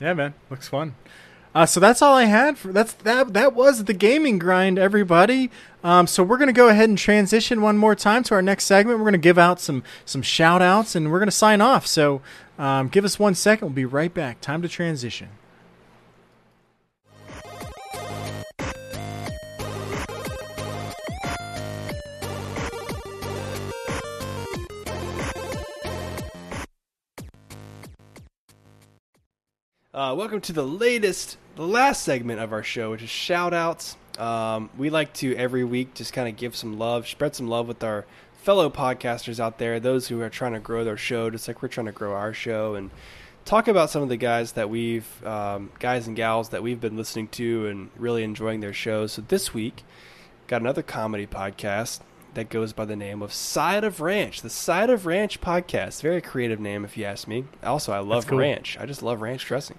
Yeah, man, looks fun. Uh, so that's all I had. For, that's that. That was the gaming grind, everybody. Um, so we're gonna go ahead and transition one more time to our next segment. We're gonna give out some some shout outs and we're gonna sign off. So um, give us one second. We'll be right back. Time to transition. Uh, welcome to the latest, the last segment of our show, which is shout outs. Um, we like to every week just kind of give some love, spread some love with our fellow podcasters out there, those who are trying to grow their show, just like we're trying to grow our show, and talk about some of the guys that we've, um, guys and gals that we've been listening to and really enjoying their shows. So this week, got another comedy podcast that goes by the name of Side of Ranch, the Side of Ranch podcast. Very creative name, if you ask me. Also, I love cool. ranch. I just love ranch dressing.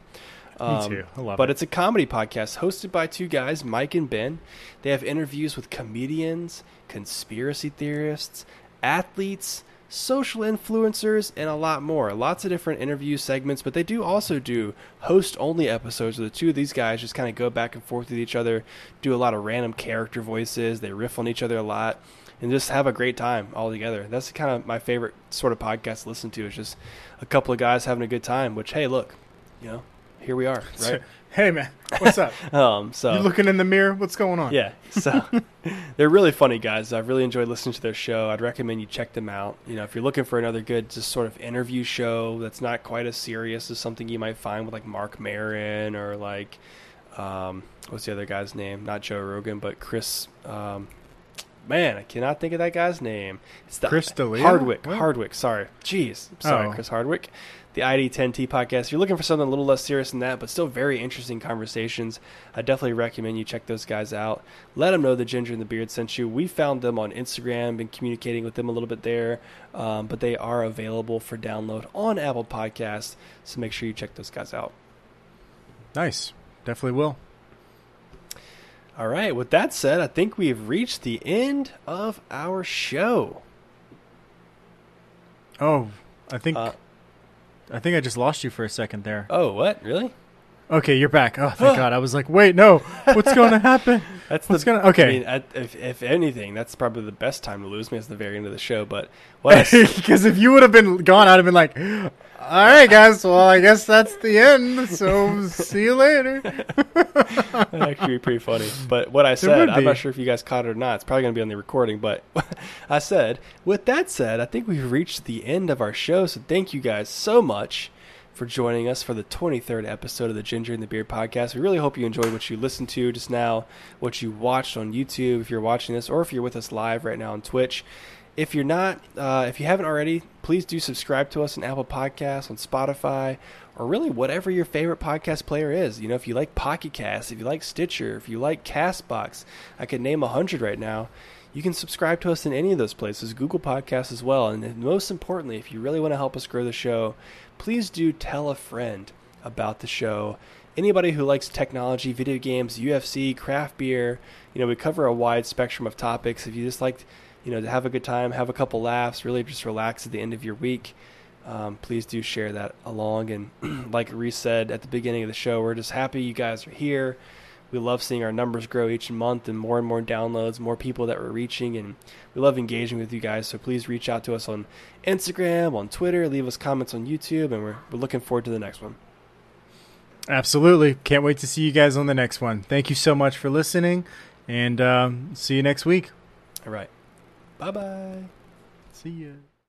Um, too. I love but it. it's a comedy podcast hosted by two guys, Mike and Ben. They have interviews with comedians, conspiracy theorists, athletes, social influencers, and a lot more. Lots of different interview segments, but they do also do host only episodes where the two of these guys just kind of go back and forth with each other, do a lot of random character voices, they riff on each other a lot. And just have a great time all together. That's kind of my favorite sort of podcast to listen to. Is just a couple of guys having a good time. Which, hey, look, you know, here we are, right? Hey, man, what's up? Um, so you looking in the mirror? What's going on? yeah, so they're really funny guys. I've really enjoyed listening to their show. I'd recommend you check them out. You know, if you're looking for another good, just sort of interview show that's not quite as serious as something you might find with like Marc Maron or like um, what's the other guy's name? Not Joe Rogan, but Chris. Um, man, I cannot think of that guy's name. It's the Chris D'Elia? Hardwick. What? Hardwick. Sorry, jeez, sorry, Oh. Chris Hardwick. The ID10T podcast. If you're looking for something a little less serious than that, but still very interesting conversations, I definitely recommend you check those guys out. Let them know the Ginger and the Beard sent you. We found them on Instagram, been communicating with them a little bit there, um, but they are available for download on Apple Podcasts. So make sure you check those guys out. Nice. Definitely will. All right. With that said, I think we've reached the end of our show. Oh, I think Uh, I think I just lost you for a second there. oh, what? Really? Okay, you're back. Oh, thank God. I was like, wait, no. What's going to happen? That's What's the gonna- okay. I mean, at, if if anything, that's probably the best time to lose me is the very end of the show. But what I Because if you would have been gone, I'd have been like, all right, guys. Well, I guess that's the end. So see you later. That'd actually be pretty funny. But what I said, I'm not sure if you guys caught it or not. It's probably going to be on the recording. But I said, with that said, I think we've reached the end of our show. So thank you guys so much for joining us for the 23rd episode of the Ginger and the Beard podcast. We really hope you enjoyed what you listened to just now, what you watched on YouTube, if you're watching this, or if you're with us live right now on Twitch. If you're not, uh, if you haven't already, please do subscribe to us on Apple Podcasts, on Spotify, or really whatever your favorite podcast player is. You know, if you like Pocket Cast, if you like Stitcher, if you like Castbox, I could name a hundred right now. You can subscribe to us in any of those places, Google Podcasts as well. And most importantly, if you really want to help us grow the show, please do tell a friend about the show. Anybody who likes technology, video games, UFC, craft beer, you know, we cover a wide spectrum of topics. If you just like, you know, to have a good time, have a couple laughs, really just relax at the end of your week, um, please do share that along. And like Reese said at the beginning of the show, we're just happy you guys are here. We love seeing our numbers grow each month and more and more downloads, more people that we're reaching, and we love engaging with you guys. So please reach out to us on Instagram, on Twitter, leave us comments on YouTube, and we're, we're looking forward to the next one. Absolutely. Can't wait to see you guys on the next one. Thank you so much for listening, and um, see you next week. All right. Bye bye. See ya.